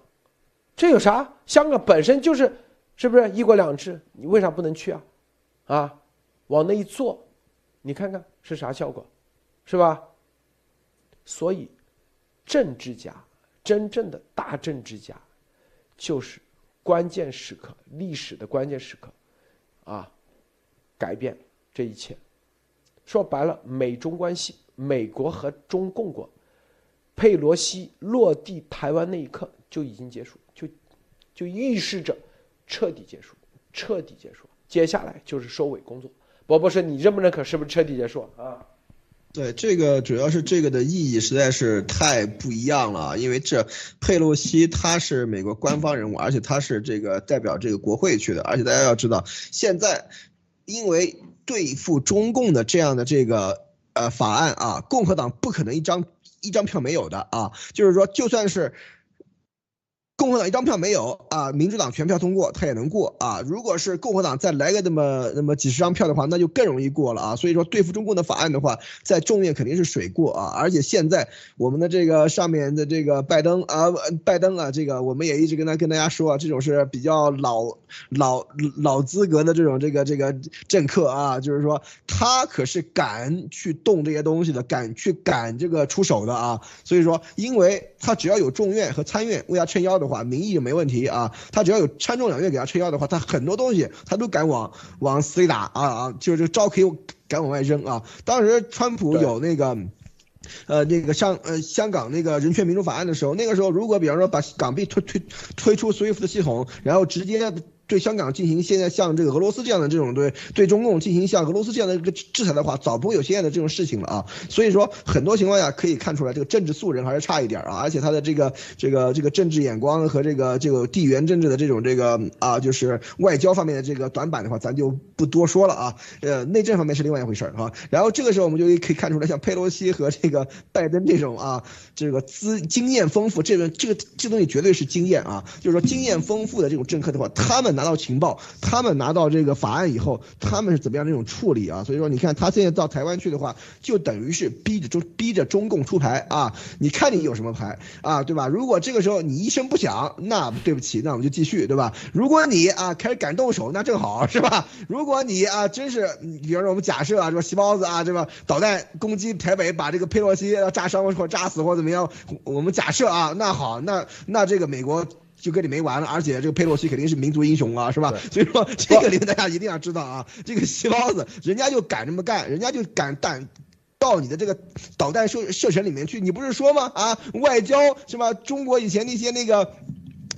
这有啥？香港本身就是，是不是一国两制？你为啥不能去啊？啊，往那一坐，你看看是啥效果，是吧？所以，政治家真正的大政治家，就是关键时刻，历史的关键时刻，啊，改变这一切。说白了，美中关系，美国和中共国。佩洛西落地台湾那一刻就已经结束，就就预示着彻底结束，彻底结束。接下来就是收尾工作。博博士，你认不认可？是不是彻底结束啊？对，这个主要是这个的意义实在是太不一样了，因为这佩洛西他是美国官方人物，而且他是这个代表这个国会去的，而且大家要知道，现在因为对付中共的这样的这个呃法案啊，共和党不可能一张。一张票没有的啊，就是说，就算是共和党一张票没有啊，民主党全票通过，他也能过啊。如果是共和党再来个那么那么几十张票的话，那就更容易过了啊。所以说对付中共的法案的话，在众院肯定是水过啊。而且现在我们的这个上面的这个拜登啊，拜登啊，这个我们也一直跟他跟大家说啊，这种是比较老老老资格的这种这个这个政客啊，就是说他可是敢去动这些东西的，敢去敢这个出手的啊。所以说，因为他只要有众院和参院为他撑腰的。的话民意就没问题啊，他只要有参众两院给他撑腰的话，他很多东西他都敢往往死里打啊啊，就是招可以敢往外扔啊。当时川普有那个，呃，那个上呃香港那个人权民主法案的时候，那个时候如果比方说把港币推推推出 SWIFT 系统，然后直接。对香港进行现在像这个俄罗斯这样的这种对对中共进行像俄罗斯这样的一个制裁的话，早不会有现在的这种事情了啊。所以说很多情况下可以看出来，这个政治素人还是差一点啊。而且他的这个这个这个政治眼光和这个这个地缘政治的这种这个啊，就是外交方面的这个短板的话，咱就不多说了啊。呃，内政方面是另外一回事儿啊。然后这个时候我们就可以看出来，像佩洛西和这个拜登这种啊，这个资经验丰富，这个这个这东西绝对是经验啊。就是说经验丰富的这种政客的话，他们拿到情报，他们拿到这个法案以后，他们是怎么样的一种处理啊？所以说，你看他现在到台湾去的话，就等于是逼着中逼着中共出牌啊！你看你有什么牌啊，对吧？如果这个时候你一声不响，那对不起，那我们就继续，对吧？如果你啊开始敢动手，那正好 是吧？如果你啊真是，比方说我们假设啊，这个细包子啊，这个导弹攻击台北，把这个佩洛西炸伤或炸死或怎么样，我们假设啊，那好，那那这个美国。就跟你没完了，而且这个佩洛西肯定是民族英雄啊，是吧？所以说这个点大家一定要知道啊，这个细包子人家就敢这么干，人家就敢胆到你的这个导弹射射程里面去，你不是说吗？啊，外交是吧？中国以前那些那个。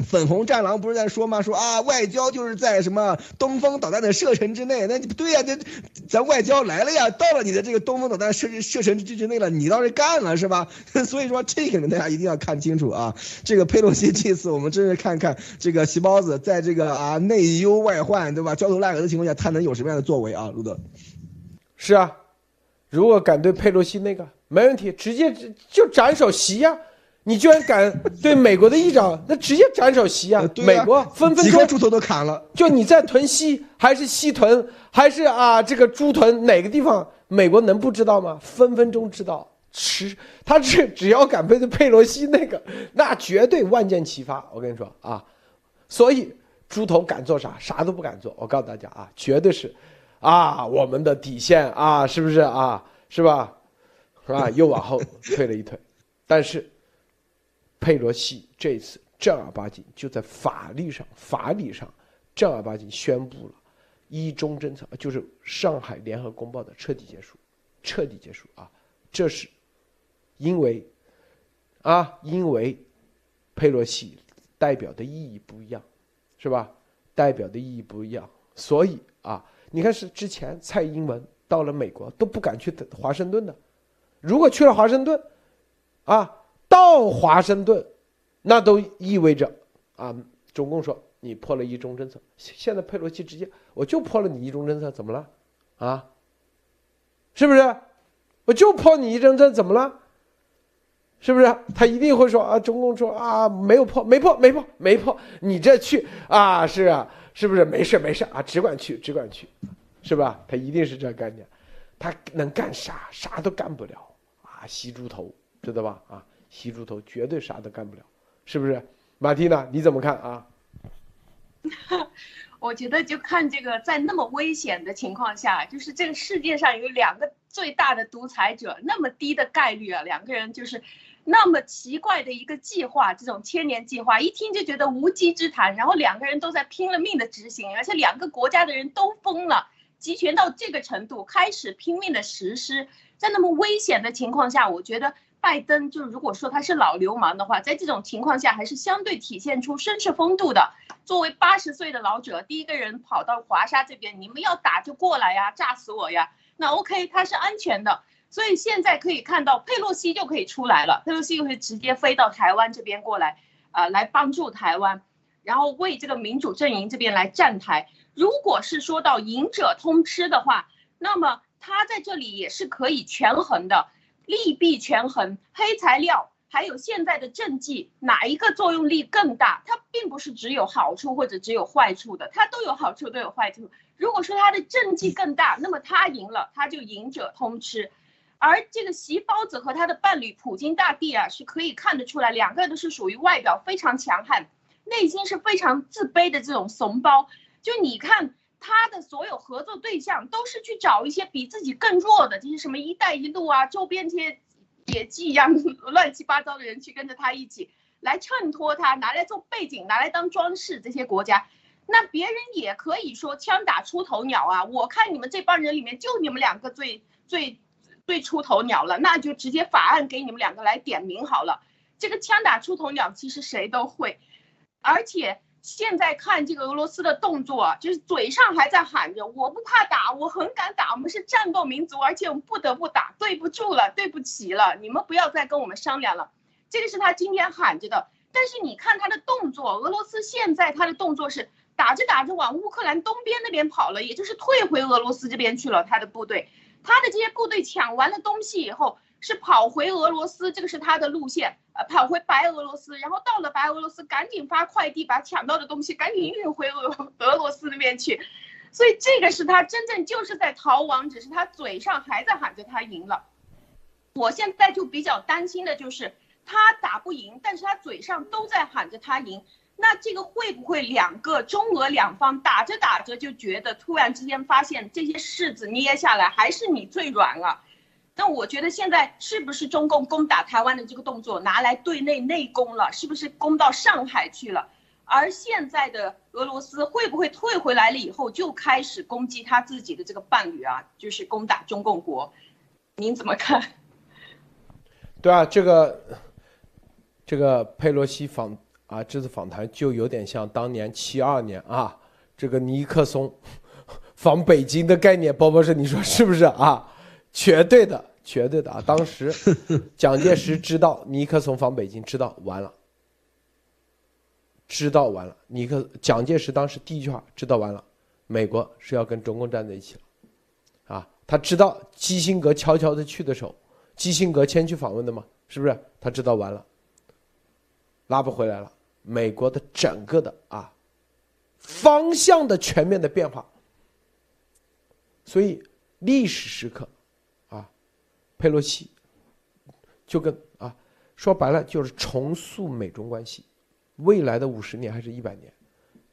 粉红战狼不是在说吗？说啊，外交就是在什么东风导弹的射程之内。那不对呀，这咱外交来了呀，到了你的这个东风导弹射射程之之内了，你倒是干了是吧？所以说这个呢大家一定要看清楚啊。这个佩洛西这次我们真是看看这个细包子在这个啊内忧外患对吧焦头烂额的情况下，他能有什么样的作为啊？路德，是啊，如果敢对佩洛西那个没问题，直接就斩首席呀。你居然敢对美国的议长，那直接斩首席啊！美国分分钟猪头都砍了。就你在屯西还是西屯还是啊这个猪屯哪个地方，美国能不知道吗？分分钟知道。吃他只只要敢背对佩洛西那个，那绝对万箭齐发。我跟你说啊，所以猪头敢做啥？啥都不敢做。我告诉大家啊，绝对是，啊我们的底线啊，是不是啊？是吧？是吧？又往后退了一退，但是。佩洛西这次正儿八经就在法律上、法理上正儿八经宣布了一中政策，就是上海联合公报的彻底结束，彻底结束啊！这是因为啊，因为佩洛西代表的意义不一样，是吧？代表的意义不一样，所以啊，你看是之前蔡英文到了美国都不敢去华盛顿的，如果去了华盛顿，啊。到华盛顿，那都意味着啊，中共说你破了一中政策。现在佩洛西直接我就破了你一中政策，怎么了？啊，是不是？我就破你一中政策，怎么了？是不是？他一定会说啊，中共说啊，没有破，没破，没破，没破。你这去啊，是啊，是不是？没事没事啊，只管去，只管去，是吧？他一定是这概念。他能干啥？啥都干不了啊，吸猪头，知道吧？啊。吸猪头绝对啥都干不了，是不是？马蒂娜，你怎么看啊？我觉得就看这个，在那么危险的情况下，就是这个世界上有两个最大的独裁者，那么低的概率啊，两个人就是那么奇怪的一个计划，这种千年计划，一听就觉得无稽之谈。然后两个人都在拼了命的执行，而且两个国家的人都疯了，集权到这个程度，开始拼命的实施，在那么危险的情况下，我觉得。拜登就如果说他是老流氓的话，在这种情况下还是相对体现出绅士风度的。作为八十岁的老者，第一个人跑到华沙这边，你们要打就过来呀，炸死我呀！那 OK，他是安全的。所以现在可以看到佩洛西就可以出来了，佩洛西会直接飞到台湾这边过来，啊，来帮助台湾，然后为这个民主阵营这边来站台。如果是说到赢者通吃的话，那么他在这里也是可以权衡的。利弊权衡，黑材料还有现在的政绩哪一个作用力更大？它并不是只有好处或者只有坏处的，它都有好处都有坏处。如果说他的政绩更大，那么他赢了，他就赢者通吃。而这个席包子和他的伴侣普京大帝啊，是可以看得出来，两个人都是属于外表非常强悍，内心是非常自卑的这种怂包。就你看他的所有合作对象，都是去找一些比自己更弱的，这些什么“一带一路”啊，周边这些。野鸡一样 乱七八糟的人去跟着他一起来衬托他，拿来做背景，拿来当装饰。这些国家，那别人也可以说枪打出头鸟啊！我看你们这帮人里面，就你们两个最最最出头鸟了，那就直接法案给你们两个来点名好了。这个枪打出头鸟，其实谁都会，而且。现在看这个俄罗斯的动作，就是嘴上还在喊着“我不怕打，我很敢打，我们是战斗民族，而且我们不得不打，对不住了，对不起了，你们不要再跟我们商量了。”这个是他今天喊着的。但是你看他的动作，俄罗斯现在他的动作是打着打着往乌克兰东边那边跑了，也就是退回俄罗斯这边去了。他的部队，他的这些部队抢完了东西以后。是跑回俄罗斯，这个是他的路线，呃，跑回白俄罗斯，然后到了白俄罗斯，赶紧发快递，把抢到的东西赶紧运回俄 俄罗斯那边去，所以这个是他真正就是在逃亡，只是他嘴上还在喊着他赢了。我现在就比较担心的就是他打不赢，但是他嘴上都在喊着他赢，那这个会不会两个中俄两方打着打着就觉得突然之间发现这些柿子捏下来还是你最软了？那我觉得现在是不是中共攻打台湾的这个动作拿来对内内攻了？是不是攻到上海去了？而现在的俄罗斯会不会退回来了以后就开始攻击他自己的这个伴侣啊？就是攻打中共国，您怎么看？对啊，这个这个佩洛西访啊这次访谈就有点像当年七二年啊这个尼克松 访北京的概念，包博士你说是不是啊？绝对的。绝对的啊！当时 蒋介石知道尼克松访北京，知道完了，知道完了。尼克蒋介石当时第一句话知道完了，美国是要跟中共站在一起了，啊，他知道基辛格悄悄的去的时候，基辛格先去访问的嘛，是不是？他知道完了，拉不回来了。美国的整个的啊方向的全面的变化，所以历史时刻。佩洛西就跟啊说白了就是重塑美中关系，未来的五十年还是一百年，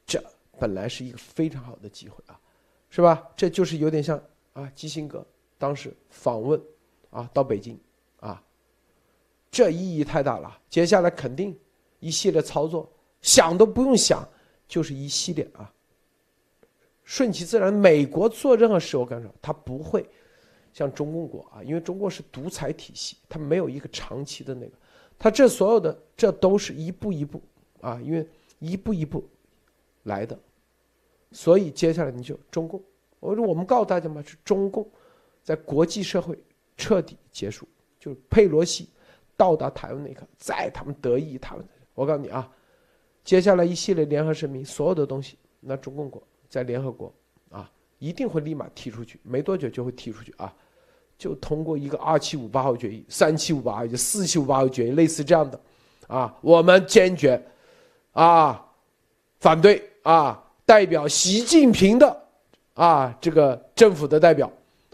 这本来是一个非常好的机会啊，是吧？这就是有点像啊基辛格当时访问啊到北京啊，这意义太大了。接下来肯定一系列操作，想都不用想，就是一系列啊，顺其自然。美国做任何事，我跟你说，他不会。像中共国啊，因为中国是独裁体系，它没有一个长期的那个，它这所有的这都是一步一步啊，因为一步一步来的，所以接下来你就中共，我说我们告诉大家嘛，是中共在国际社会彻底结束，就是佩洛西到达台湾那一刻，在他们得意他们，我告诉你啊，接下来一系列联合声明，所有的东西，那中共国在联合国啊，一定会立马踢出去，没多久就会踢出去啊。就通过一个二七五八号决议、三七五八号决议、四七五八号决议，类似这样的，啊，我们坚决，啊，反对啊，代表习近平的，啊，这个政府的代表，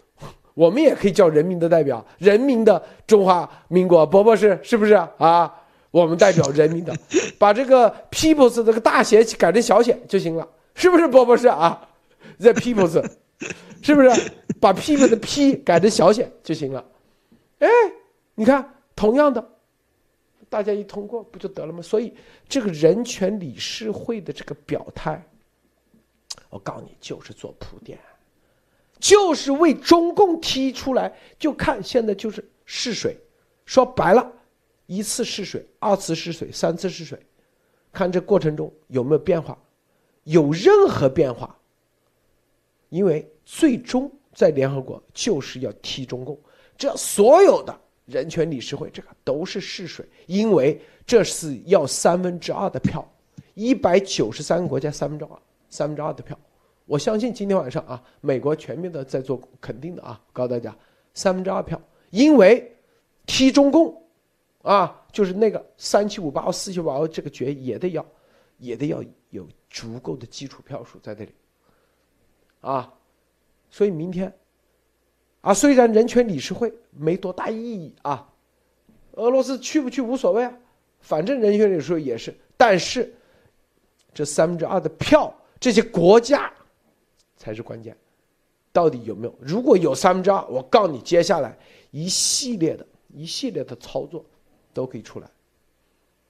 我们也可以叫人民的代表，人民的中华民国，伯伯是是不是啊？我们代表人民的，把这个 people's 这个大写改成小写就行了，是不是伯伯是啊？The people's。是不是把 P 的 P 改成小写就行了？哎，你看，同样的，大家一通过不就得了吗？所以这个人权理事会的这个表态，我告诉你，就是做铺垫，就是为中共踢出来。就看现在就是试水，说白了，一次试水，二次试水，三次试水，看这过程中有没有变化，有任何变化，因为。最终在联合国就是要踢中共，这所有的人权理事会这个都是试水，因为这是要三分之二的票，一百九十三个国家三分之二三分之二的票，我相信今天晚上啊，美国全面的在做肯定的啊，告诉大家三分之二票，因为踢中共，啊就是那个三七五八四七五八这个决议也得要，也得要有足够的基础票数在那里，啊，所以明天，啊，虽然人权理事会没多大意义啊，俄罗斯去不去无所谓啊，反正人权理事会也是，但是这三分之二的票，这些国家才是关键，到底有没有？如果有三分之二，我告诉你，接下来一系列的一系列的操作都可以出来。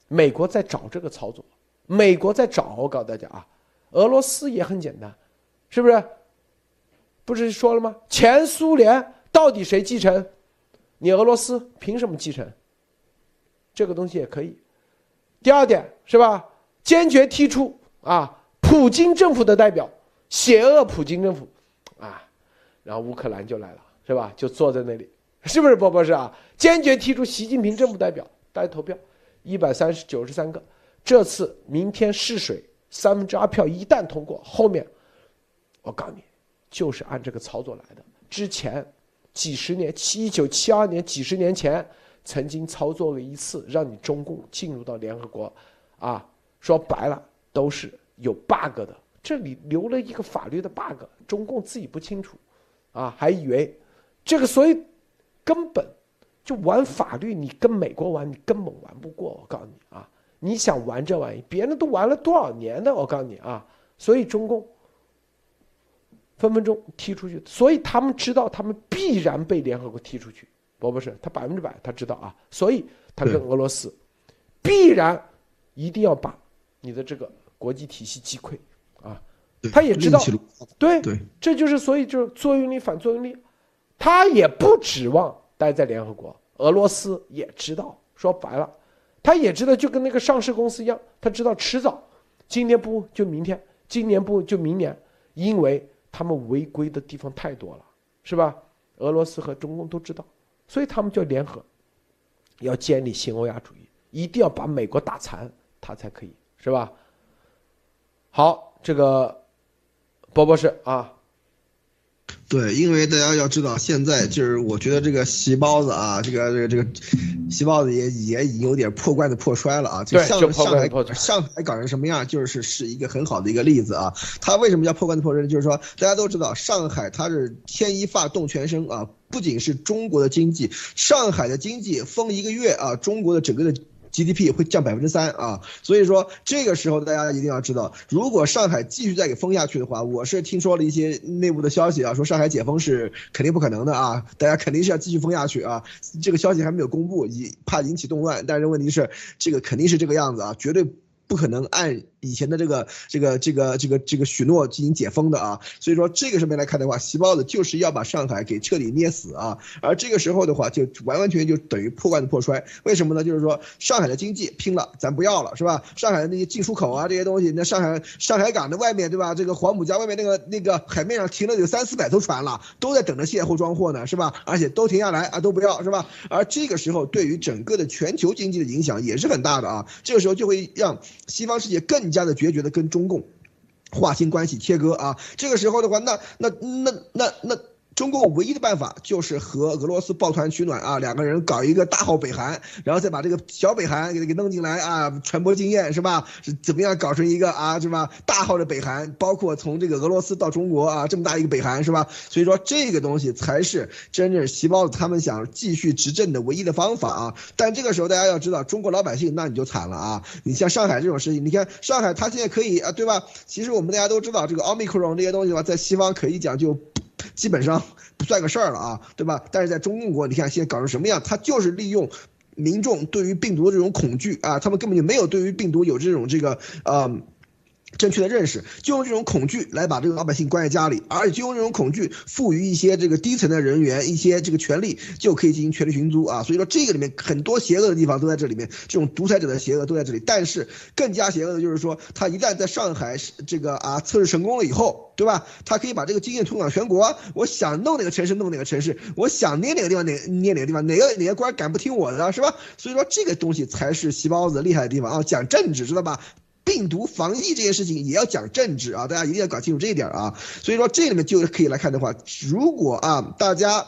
美国在找这个操作，美国在找，我告诉大家啊，俄罗斯也很简单，是不是？不是说了吗？前苏联到底谁继承？你俄罗斯凭什么继承？这个东西也可以。第二点是吧？坚决踢出啊，普京政府的代表，邪恶普京政府，啊，然后乌克兰就来了，是吧？就坐在那里，是不是，波博士啊？坚决踢出习近平政府代表，大家投票，一百三十九十三个。这次明天试水，三分之二票一旦通过，后面，我告诉你，就是按这个操作来的。之前几十年，七一九七二年，几十年前曾经操作过一次，让你中共进入到联合国，啊，说白了都是有 bug 的，这里留了一个法律的 bug，中共自己不清楚，啊，还以为这个，所以根本就玩法律，你跟美国玩，你根本玩不过。我告诉你啊。你想玩这玩意，别人都玩了多少年的，我告诉你啊，所以中共分分钟踢出去，所以他们知道他们必然被联合国踢出去，不不是他百分之百他知道啊，所以他跟俄罗斯必然一定要把你的这个国际体系击溃啊，他也知道，对对，这就是所以就是作用力反作用力，他也不指望待在联合国，俄罗斯也知道，说白了。他也知道，就跟那个上市公司一样，他知道迟早，今年不就明天，今年不就明年，因为他们违规的地方太多了，是吧？俄罗斯和中共都知道，所以他们就联合，要建立新欧亚主义，一定要把美国打残，他才可以，是吧？好，这个，波波士啊。对，因为大家要知道，现在就是我觉得这个席包子啊，这个这个这个席包子也也已经有点破罐子破摔了啊。就上上海上海搞成什么样，就是是一个很好的一个例子啊。它为什么叫破罐子破摔？就是说大家都知道，上海它是牵一发动全身啊，不仅是中国的经济，上海的经济封一个月啊，中国的整个的。GDP 会降百分之三啊，所以说这个时候大家一定要知道，如果上海继续再给封下去的话，我是听说了一些内部的消息啊，说上海解封是肯定不可能的啊，大家肯定是要继续封下去啊，这个消息还没有公布，以怕引起动乱，但是问题是这个肯定是这个样子啊，绝对不可能按。以前的这个这个这个这个这个许诺进行解封的啊，所以说这个上面来看的话，习包子就是要把上海给彻底捏死啊，而这个时候的话，就完完全全就等于破罐子破摔。为什么呢？就是说上海的经济拼了，咱不要了，是吧？上海的那些进出口啊这些东西，那上海上海港的外面对吧？这个黄浦江外面那个那个海面上停了有三四百艘船了，都在等着卸货装货呢，是吧？而且都停下来啊，都不要，是吧？而这个时候对于整个的全球经济的影响也是很大的啊，这个时候就会让西方世界更家的决绝的跟中共划清关系、切割啊！这个时候的话，那那那那那。中共唯一的办法就是和俄罗斯抱团取暖啊，两个人搞一个大号北韩，然后再把这个小北韩给给弄进来啊，传播经验是吧？是怎么样搞成一个啊，是吧？大号的北韩，包括从这个俄罗斯到中国啊，这么大一个北韩是吧？所以说这个东西才是真正习包子他们想继续执政的唯一的方法啊。但这个时候大家要知道，中国老百姓那你就惨了啊！你像上海这种事情，你看上海他现在可以啊，对吧？其实我们大家都知道，这个奥密克戎这些东西的话，在西方可以讲就。基本上不算个事儿了啊，对吧？但是在中国，你看现在搞成什么样？他就是利用民众对于病毒的这种恐惧啊，他们根本就没有对于病毒有这种这个呃。正确的认识，就用这种恐惧来把这个老百姓关在家里，而且就用这种恐惧赋予一些这个低层的人员一些这个权利，就可以进行权力寻租啊。所以说这个里面很多邪恶的地方都在这里面，这种独裁者的邪恶都在这里。但是更加邪恶的就是说，他一旦在上海这个啊测试成功了以后，对吧？他可以把这个经验推广全国，我想弄哪个城市弄哪个城市，我想捏哪个地方哪捏哪个地方，哪个哪个官敢不听我的，是吧？所以说这个东西才是细包子厉害的地方啊，讲政治知道吧？病毒防疫这件事情也要讲政治啊，大家一定要搞清楚这一点啊。所以说这里面就可以来看的话，如果啊大家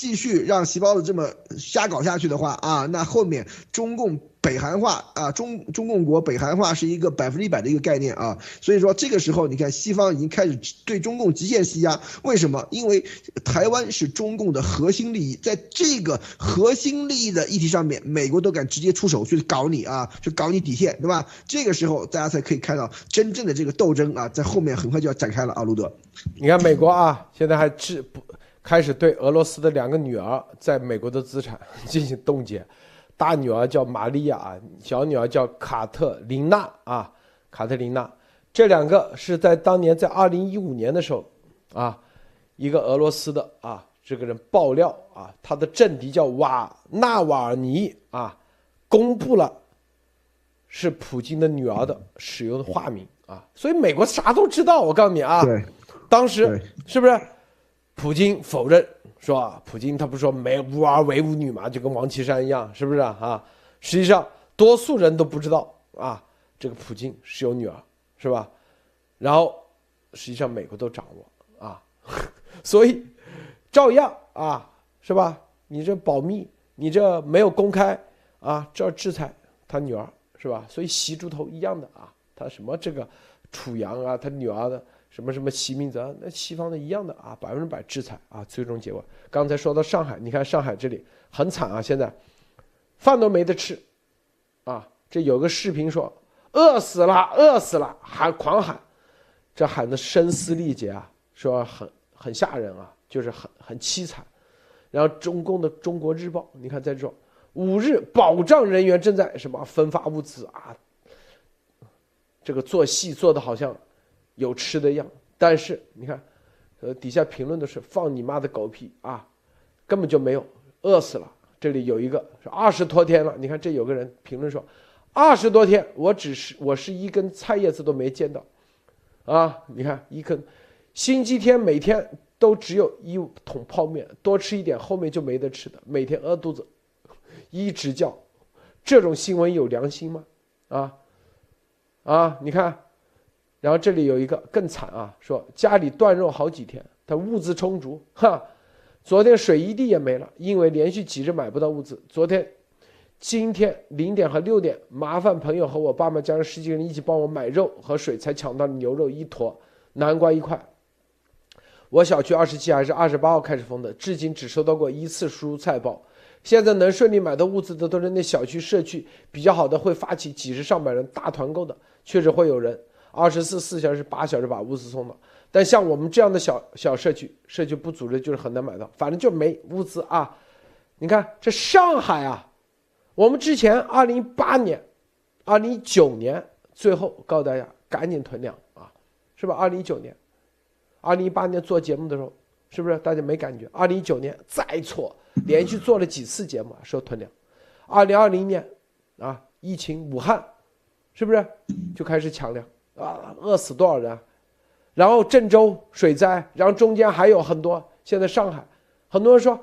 继续让细胞子这么瞎搞下去的话啊，那后面中共。北韩化啊，中中共国北韩化是一个百分之一百的一个概念啊，所以说这个时候你看西方已经开始对中共极限施压，为什么？因为台湾是中共的核心利益，在这个核心利益的议题上面，美国都敢直接出手去搞你啊，去搞你底线，对吧？这个时候大家才可以看到真正的这个斗争啊，在后面很快就要展开了啊，路德。你看美国啊，现在还制不开始对俄罗斯的两个女儿在美国的资产 进行冻结。大女儿叫玛利亚，小女儿叫卡特琳娜啊，卡特琳娜，这两个是在当年在二零一五年的时候，啊，一个俄罗斯的啊，这个人爆料啊，他的政敌叫瓦纳瓦尔尼啊，公布了是普京的女儿的使用的化名啊，所以美国啥都知道。我告诉你啊，当时是不是普京否认？说普京他不说没无儿为无女嘛，就跟王岐山一样，是不是啊？实际上多数人都不知道啊，这个普京是有女儿，是吧？然后实际上美国都掌握啊，所以照样啊，是吧？你这保密，你这没有公开啊，这要制裁他女儿，是吧？所以习猪头一样的啊，他什么这个楚阳啊，他女儿的。什么什么齐明泽，那西方的一样的啊，百分之百制裁啊，最终结果。刚才说到上海，你看上海这里很惨啊，现在饭都没得吃，啊，这有个视频说饿死了，饿死了，喊狂喊，这喊的声嘶力竭啊，说很很吓人啊，就是很很凄惨。然后中共的《中国日报》，你看在这五日保障人员正在什么分发物资啊，这个做戏做的好像。有吃的样，但是你看，呃，底下评论的是放你妈的狗屁啊，根本就没有饿死了。这里有一个是二十多天了，你看这有个人评论说，二十多天我只是我是一根菜叶子都没见到，啊，你看一根，星期天每天都只有一桶泡面，多吃一点后面就没得吃的，每天饿肚子，一直叫，这种新闻有良心吗？啊，啊，你看。然后这里有一个更惨啊，说家里断肉好几天，他物资充足，哈，昨天水一滴也没了，因为连续几日买不到物资。昨天、今天零点和六点，麻烦朋友和我爸妈家人十几个人一起帮我买肉和水，才抢到牛肉一坨，南瓜一块。我小区二十七还是二十八号开始封的，至今只收到过一次蔬菜包。现在能顺利买到物资的都是那小区社区比较好的，会发起几十上百人大团购的，确实会有人。二十四四小时八小时把物资送到，但像我们这样的小小社区，社区不组织就是很难买到，反正就没物资啊。你看这上海啊，我们之前二零一八年、二零一九年，最后告诉大家赶紧囤粮啊，是吧？二零一九年、二零一八年做节目的时候，是不是大家没感觉？二零一九年再错，连续做了几次节目说囤粮。二零二零年啊，疫情武汉，是不是就开始抢粮？啊，饿死多少人？然后郑州水灾，然后中间还有很多。现在上海，很多人说，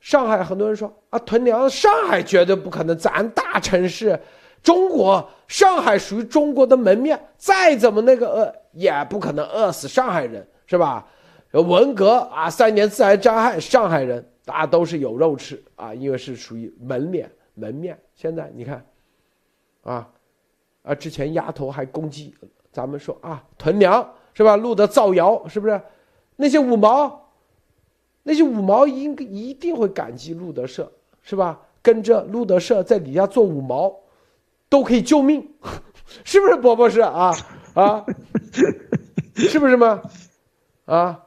上海很多人说啊，囤粮，上海绝对不可能。咱大城市，中国上海属于中国的门面，再怎么那个饿，也不可能饿死上海人，是吧？文革啊，三年自然灾害，上海人大家都是有肉吃啊，因为是属于门脸门面。现在你看，啊。啊，之前丫头还攻击咱们说啊，囤粮是吧？路德造谣是不是？那些五毛，那些五毛应该一定会感激路德社是吧？跟着路德社在底下做五毛，都可以救命，是不是？伯伯是啊啊，是不是吗？啊，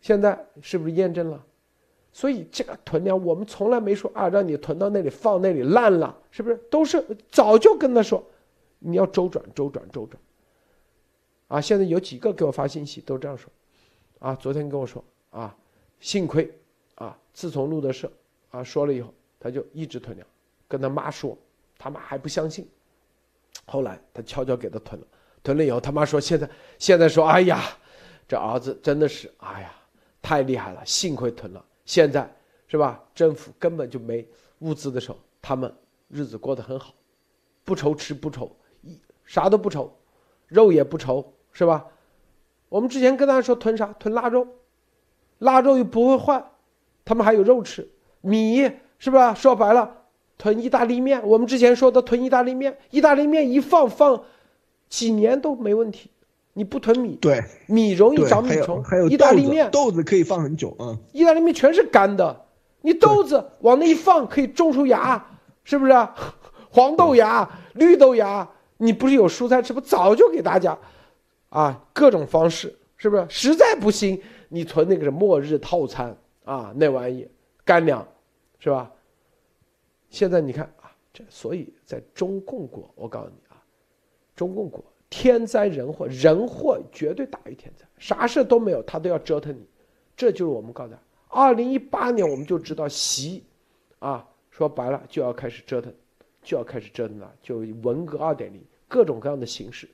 现在是不是验证了？所以这个囤粮，我们从来没说啊，让你囤到那里放那里烂了，是不是？都是早就跟他说。你要周转，周转，周转，啊！现在有几个给我发信息都这样说，啊！昨天跟我说，啊，幸亏，啊，自从路德社，啊说了以后，他就一直囤粮，跟他妈说，他妈还不相信，后来他悄悄给他囤了，囤了以后，他妈说现在现在说，哎呀，这儿子真的是，哎呀，太厉害了，幸亏囤了，现在是吧？政府根本就没物资的时候，他们日子过得很好，不愁吃不愁。啥都不愁，肉也不愁，是吧？我们之前跟大家说囤啥？囤腊肉，腊肉又不会坏，他们还有肉吃，米是吧？说白了，囤意大利面，我们之前说的囤意大利面，意大利面一放放几年都没问题。你不囤米，对，米容易长米虫。还有意大利面豆子可以放很久啊。意大利面全是干的，你豆子往那一放可以种出芽，是不是？黄豆芽、绿豆芽，你不是有蔬菜吃不？早就给大家，啊，各种方式，是不是？实在不行，你存那个末日套餐啊，那玩意干粮，是吧？现在你看啊，这所以在中共国，我告诉你啊，中共国。天灾人祸，人祸绝对大于天灾，啥事都没有，他都要折腾你，这就是我们告诉他。二零一八年我们就知道习，啊，说白了就要开始折腾，就要开始折腾了，就文革二点零，各种各样的形式，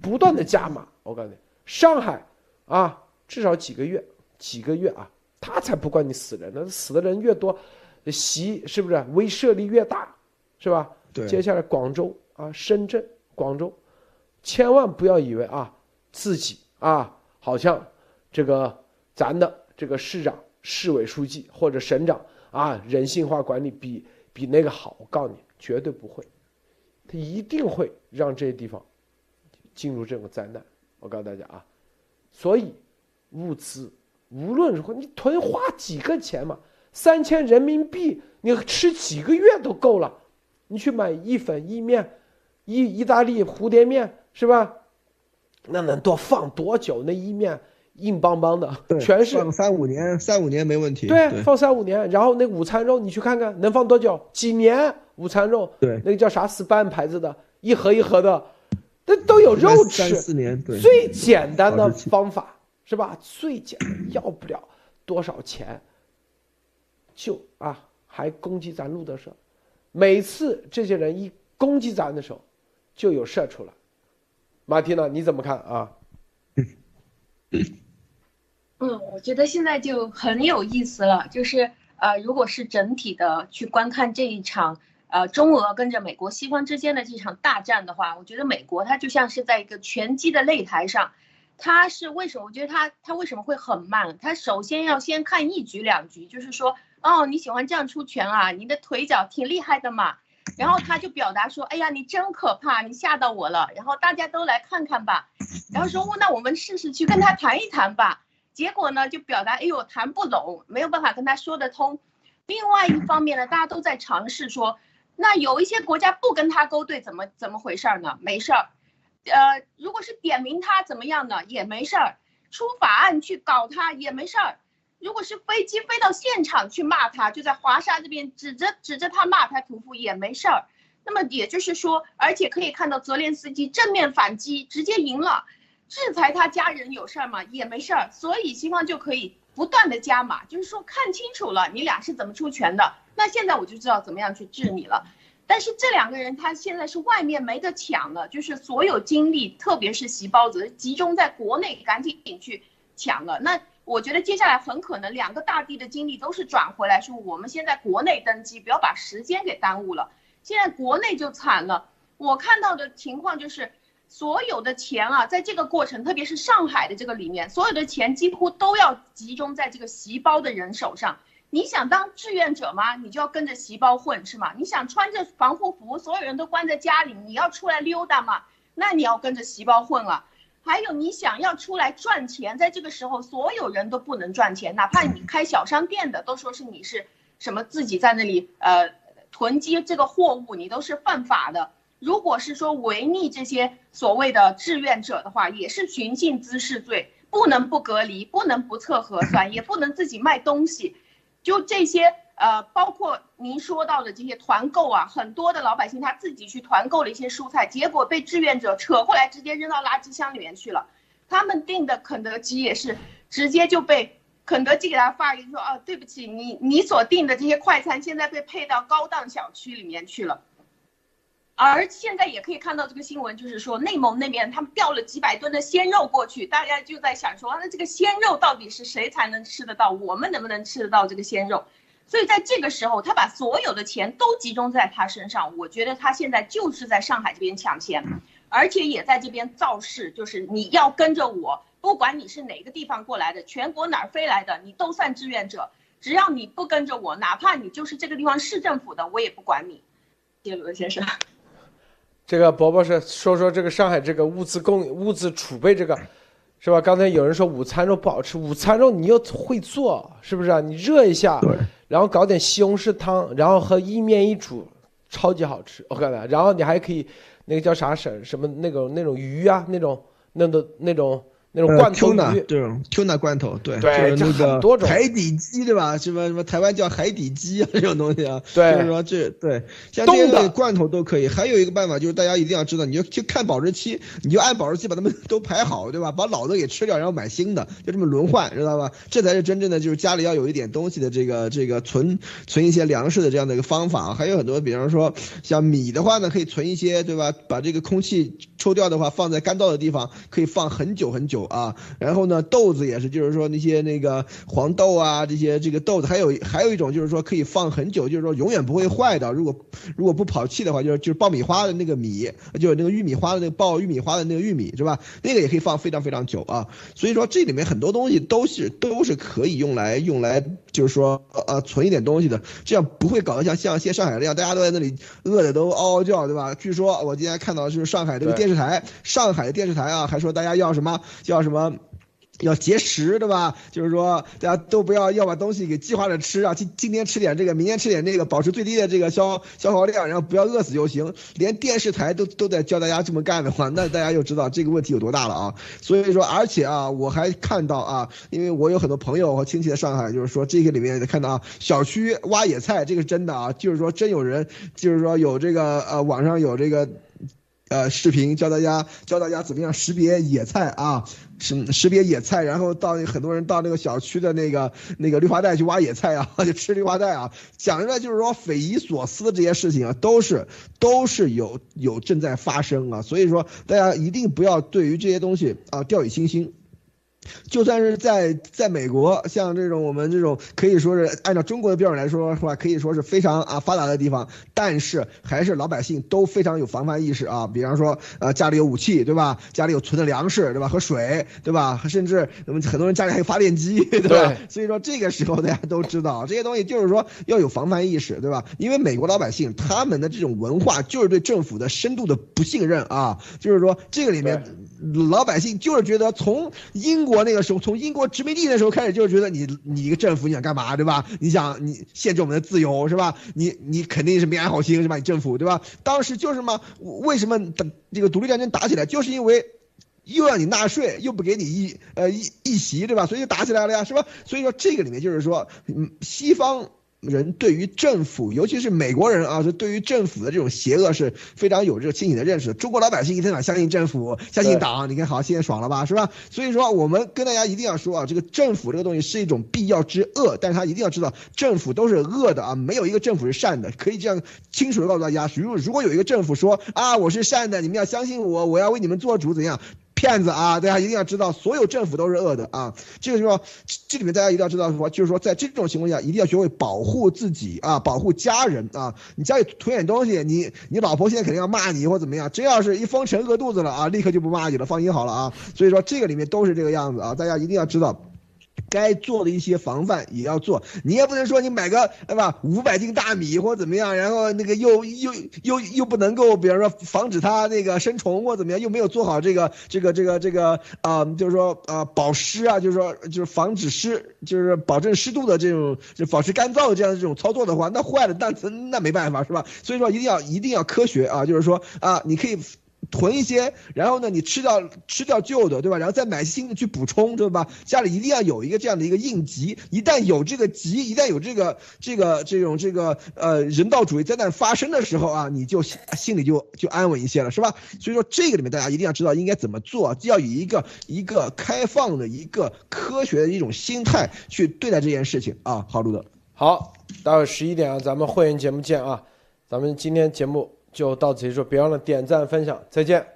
不断的加码。我告诉你，上海啊，至少几个月，几个月啊，他才不管你死人呢，死的人越多，习是不是威慑力越大，是吧？对。接下来广州啊，深圳、广州。千万不要以为啊，自己啊，好像这个咱的这个市长、市委书记或者省长啊，人性化管理比比那个好。我告诉你，绝对不会，他一定会让这些地方进入这种灾难。我告诉大家啊，所以物资无论如何，你囤花几个钱嘛，三千人民币，你吃几个月都够了。你去买意粉、意面、意意大利蝴蝶面。是吧？那能多放多久？那意面硬邦邦的，全是放三五年，三五年没问题。对，放三五年。然后那午餐肉，你去看看能放多久？几年？午餐肉，对，那个叫啥 Span 牌子的，一盒一盒的，那都有肉吃。三四年，对。最简单的方法是吧？最简单，要不了多少钱，就啊，还攻击咱路德社。每次这些人一攻击咱的时候，就有事出来。马蒂娜，你怎么看啊？嗯，我觉得现在就很有意思了，就是呃，如果是整体的去观看这一场呃中俄跟着美国西方之间的这场大战的话，我觉得美国它就像是在一个拳击的擂台上，它是为什么？我觉得它它为什么会很慢？它首先要先看一局两局，就是说，哦，你喜欢这样出拳啊，你的腿脚挺厉害的嘛。然后他就表达说：“哎呀，你真可怕，你吓到我了。”然后大家都来看看吧。然后说：“那我们试试去跟他谈一谈吧。”结果呢，就表达：“哎呦，谈不拢，没有办法跟他说得通。”另外一方面呢，大家都在尝试说：“那有一些国家不跟他勾兑，怎么怎么回事儿呢？没事儿。呃，如果是点名他怎么样呢？也没事儿。出法案去搞他也没事儿。”如果是飞机飞到现场去骂他，就在华沙这边指着指着他骂他屠夫也没事儿。那么也就是说，而且可以看到泽连斯基正面反击，直接赢了。制裁他家人有事儿吗？也没事儿。所以西方就可以不断的加码，就是说看清楚了你俩是怎么出拳的，那现在我就知道怎么样去治你了。但是这两个人他现在是外面没得抢了，就是所有精力，特别是席包子集中在国内，赶紧去抢了。那。我觉得接下来很可能两个大地的精力都是转回来，说我们现在国内登基，不要把时间给耽误了。现在国内就惨了，我看到的情况就是，所有的钱啊，在这个过程，特别是上海的这个里面，所有的钱几乎都要集中在这个席包的人手上。你想当志愿者吗？你就要跟着席包混是吗？你想穿着防护服，所有人都关在家里，你要出来溜达吗？那你要跟着席包混了。还有你想要出来赚钱，在这个时候所有人都不能赚钱，哪怕你开小商店的，都说是你是什么自己在那里呃囤积这个货物，你都是犯法的。如果是说违逆这些所谓的志愿者的话，也是寻衅滋事罪，不能不隔离，不能不测核酸，也不能自己卖东西，就这些。呃，包括您说到的这些团购啊，很多的老百姓他自己去团购了一些蔬菜，结果被志愿者扯过来，直接扔到垃圾箱里面去了。他们订的肯德基也是直接就被肯德基给他发一个说，哦，对不起，你你所订的这些快餐现在被配到高档小区里面去了。而现在也可以看到这个新闻，就是说内蒙那边他们调了几百吨的鲜肉过去，大家就在想说，那这个鲜肉到底是谁才能吃得到？我们能不能吃得到这个鲜肉？所以在这个时候，他把所有的钱都集中在他身上。我觉得他现在就是在上海这边抢钱，而且也在这边造势，就是你要跟着我，不管你是哪个地方过来的，全国哪儿飞来的，你都算志愿者。只要你不跟着我，哪怕你就是这个地方市政府的，我也不管你。谢谢鲁德先生。这个伯伯是说说这个上海这个物资供物资储备这个，是吧？刚才有人说午餐肉不好吃，午餐肉你又会做，是不是啊？你热一下，然后搞点西红柿汤，然后和意面一煮，超级好吃。我告诉你，然后你还可以那个叫啥什什么那种那种鱼啊，那种那的那种。那种罐头鱼，这种 tuna 罐头，对，对，就是那个海底鸡，对吧？什么什么台湾叫海底鸡啊，这种东西啊，对，就是说这对像这些罐头都可以。还有一个办法就是大家一定要知道，你就去看保质期，你就按保质期把它们 都排好，对吧？把老的给吃掉，然后买新的，就这么轮换，知道吧？这才是真正的就是家里要有一点东西的这个这个存存一些粮食的这样的一个方法。还有很多，比方说像米的话呢，可以存一些，对吧？把这个空气抽掉的话，放在干燥的地方，可以放很久很久啊，然后。呢，豆子也是，就是说那些那个黄豆啊，这些这个豆子，还有还有一种就是说可以放很久，就是说永远不会坏的。如果如果不跑气的话，就是就是爆米花的那个米，就是那个玉米花的那个爆玉米花的那个玉米，是吧？那个也可以放非常非常久啊。所以说这里面很多东西都是都是可以用来用来，就是说呃存一点东西的，这样不会搞得像像些上海那样，大家都在那里饿的都嗷嗷叫，对吧？据说我今天看到就是上海这个电视台，上海的电视台啊，还说大家要什么叫什么。要节食，对吧？就是说，大家都不要要把东西给计划着吃啊。今今天吃点这个，明天吃点那个，保持最低的这个消消耗量，然后不要饿死就行。连电视台都都在教大家这么干的话，那大家就知道这个问题有多大了啊。所以说，而且啊，我还看到啊，因为我有很多朋友和亲戚在上海，就是说这个里面看到啊，小区挖野菜，这个是真的啊，就是说真有人，就是说有这个呃，网上有这个。呃，视频教大家教大家怎么样识别野菜啊，识识别野菜，然后到很多人到那个小区的那个那个绿化带去挖野菜啊，就吃绿化带啊，讲出来就是说匪夷所思的这些事情啊，都是都是有有正在发生啊，所以说大家一定不要对于这些东西啊掉以轻心。就算是在在美国，像这种我们这种可以说是按照中国的标准来说，是吧？可以说是非常啊发达的地方，但是还是老百姓都非常有防范意识啊。比方说，呃，家里有武器，对吧？家里有存的粮食，对吧？和水，对吧？甚至我们很多人家里还有发电机，对吧？所以说这个时候大家都知道这些东西，就是说要有防范意识，对吧？因为美国老百姓他们的这种文化就是对政府的深度的不信任啊，就是说这个里面。老百姓就是觉得，从英国那个时候，从英国殖民地那时候开始，就是觉得你你一个政府你想干嘛，对吧？你想你限制我们的自由，是吧？你你肯定是没安好心，是吧？你政府，对吧？当时就是嘛，为什么等这个独立战争打起来，就是因为又要你纳税，又不给你一呃一一席，对吧？所以就打起来了呀，是吧？所以说这个里面就是说，嗯，西方。人对于政府，尤其是美国人啊，是对于政府的这种邪恶是非常有这个清醒的认识。中国老百姓一天到晚相信政府，相信党，你看好，现在爽了吧，是吧？所以说，我们跟大家一定要说啊，这个政府这个东西是一种必要之恶，但是他一定要知道，政府都是恶的啊，没有一个政府是善的。可以这样清楚的告诉大家，如果如果有一个政府说啊，我是善的，你们要相信我，我要为你们做主，怎样？骗子啊！大家一定要知道，所有政府都是恶的啊！这个就说，这里面大家一定要知道什么？就是说，在这种情况下，一定要学会保护自己啊，保护家人啊！你家里囤点东西，你你老婆现在肯定要骂你或怎么样？真要是一封城饿肚子了啊，立刻就不骂你了，放心好了啊！所以说，这个里面都是这个样子啊！大家一定要知道。该做的一些防范也要做，你也不能说你买个对吧五百斤大米或怎么样，然后那个又又又又不能够，比方说防止它那个生虫或怎么样，又没有做好这个这个这个这个啊，就是说啊保湿啊，就是说就是防止湿，就是保证湿度的这种就保持干燥的这样的这种操作的话，那坏了那那没办法是吧？所以说一定要一定要科学啊，就是说啊你可以。囤一些，然后呢，你吃掉吃掉旧的，对吧？然后再买新的去补充，对吧？家里一定要有一个这样的一个应急，一旦有这个急，一旦有这个这个这种这个呃人道主义灾难发生的时候啊，你就心里就就安稳一些了，是吧？所以说这个里面大家一定要知道应该怎么做，要以一个一个开放的一个科学的一种心态去对待这件事情啊。好，路德，好，待会儿十一点啊，咱们会员节目见啊，咱们今天节目。就到此结束，别忘了点赞分享，再见。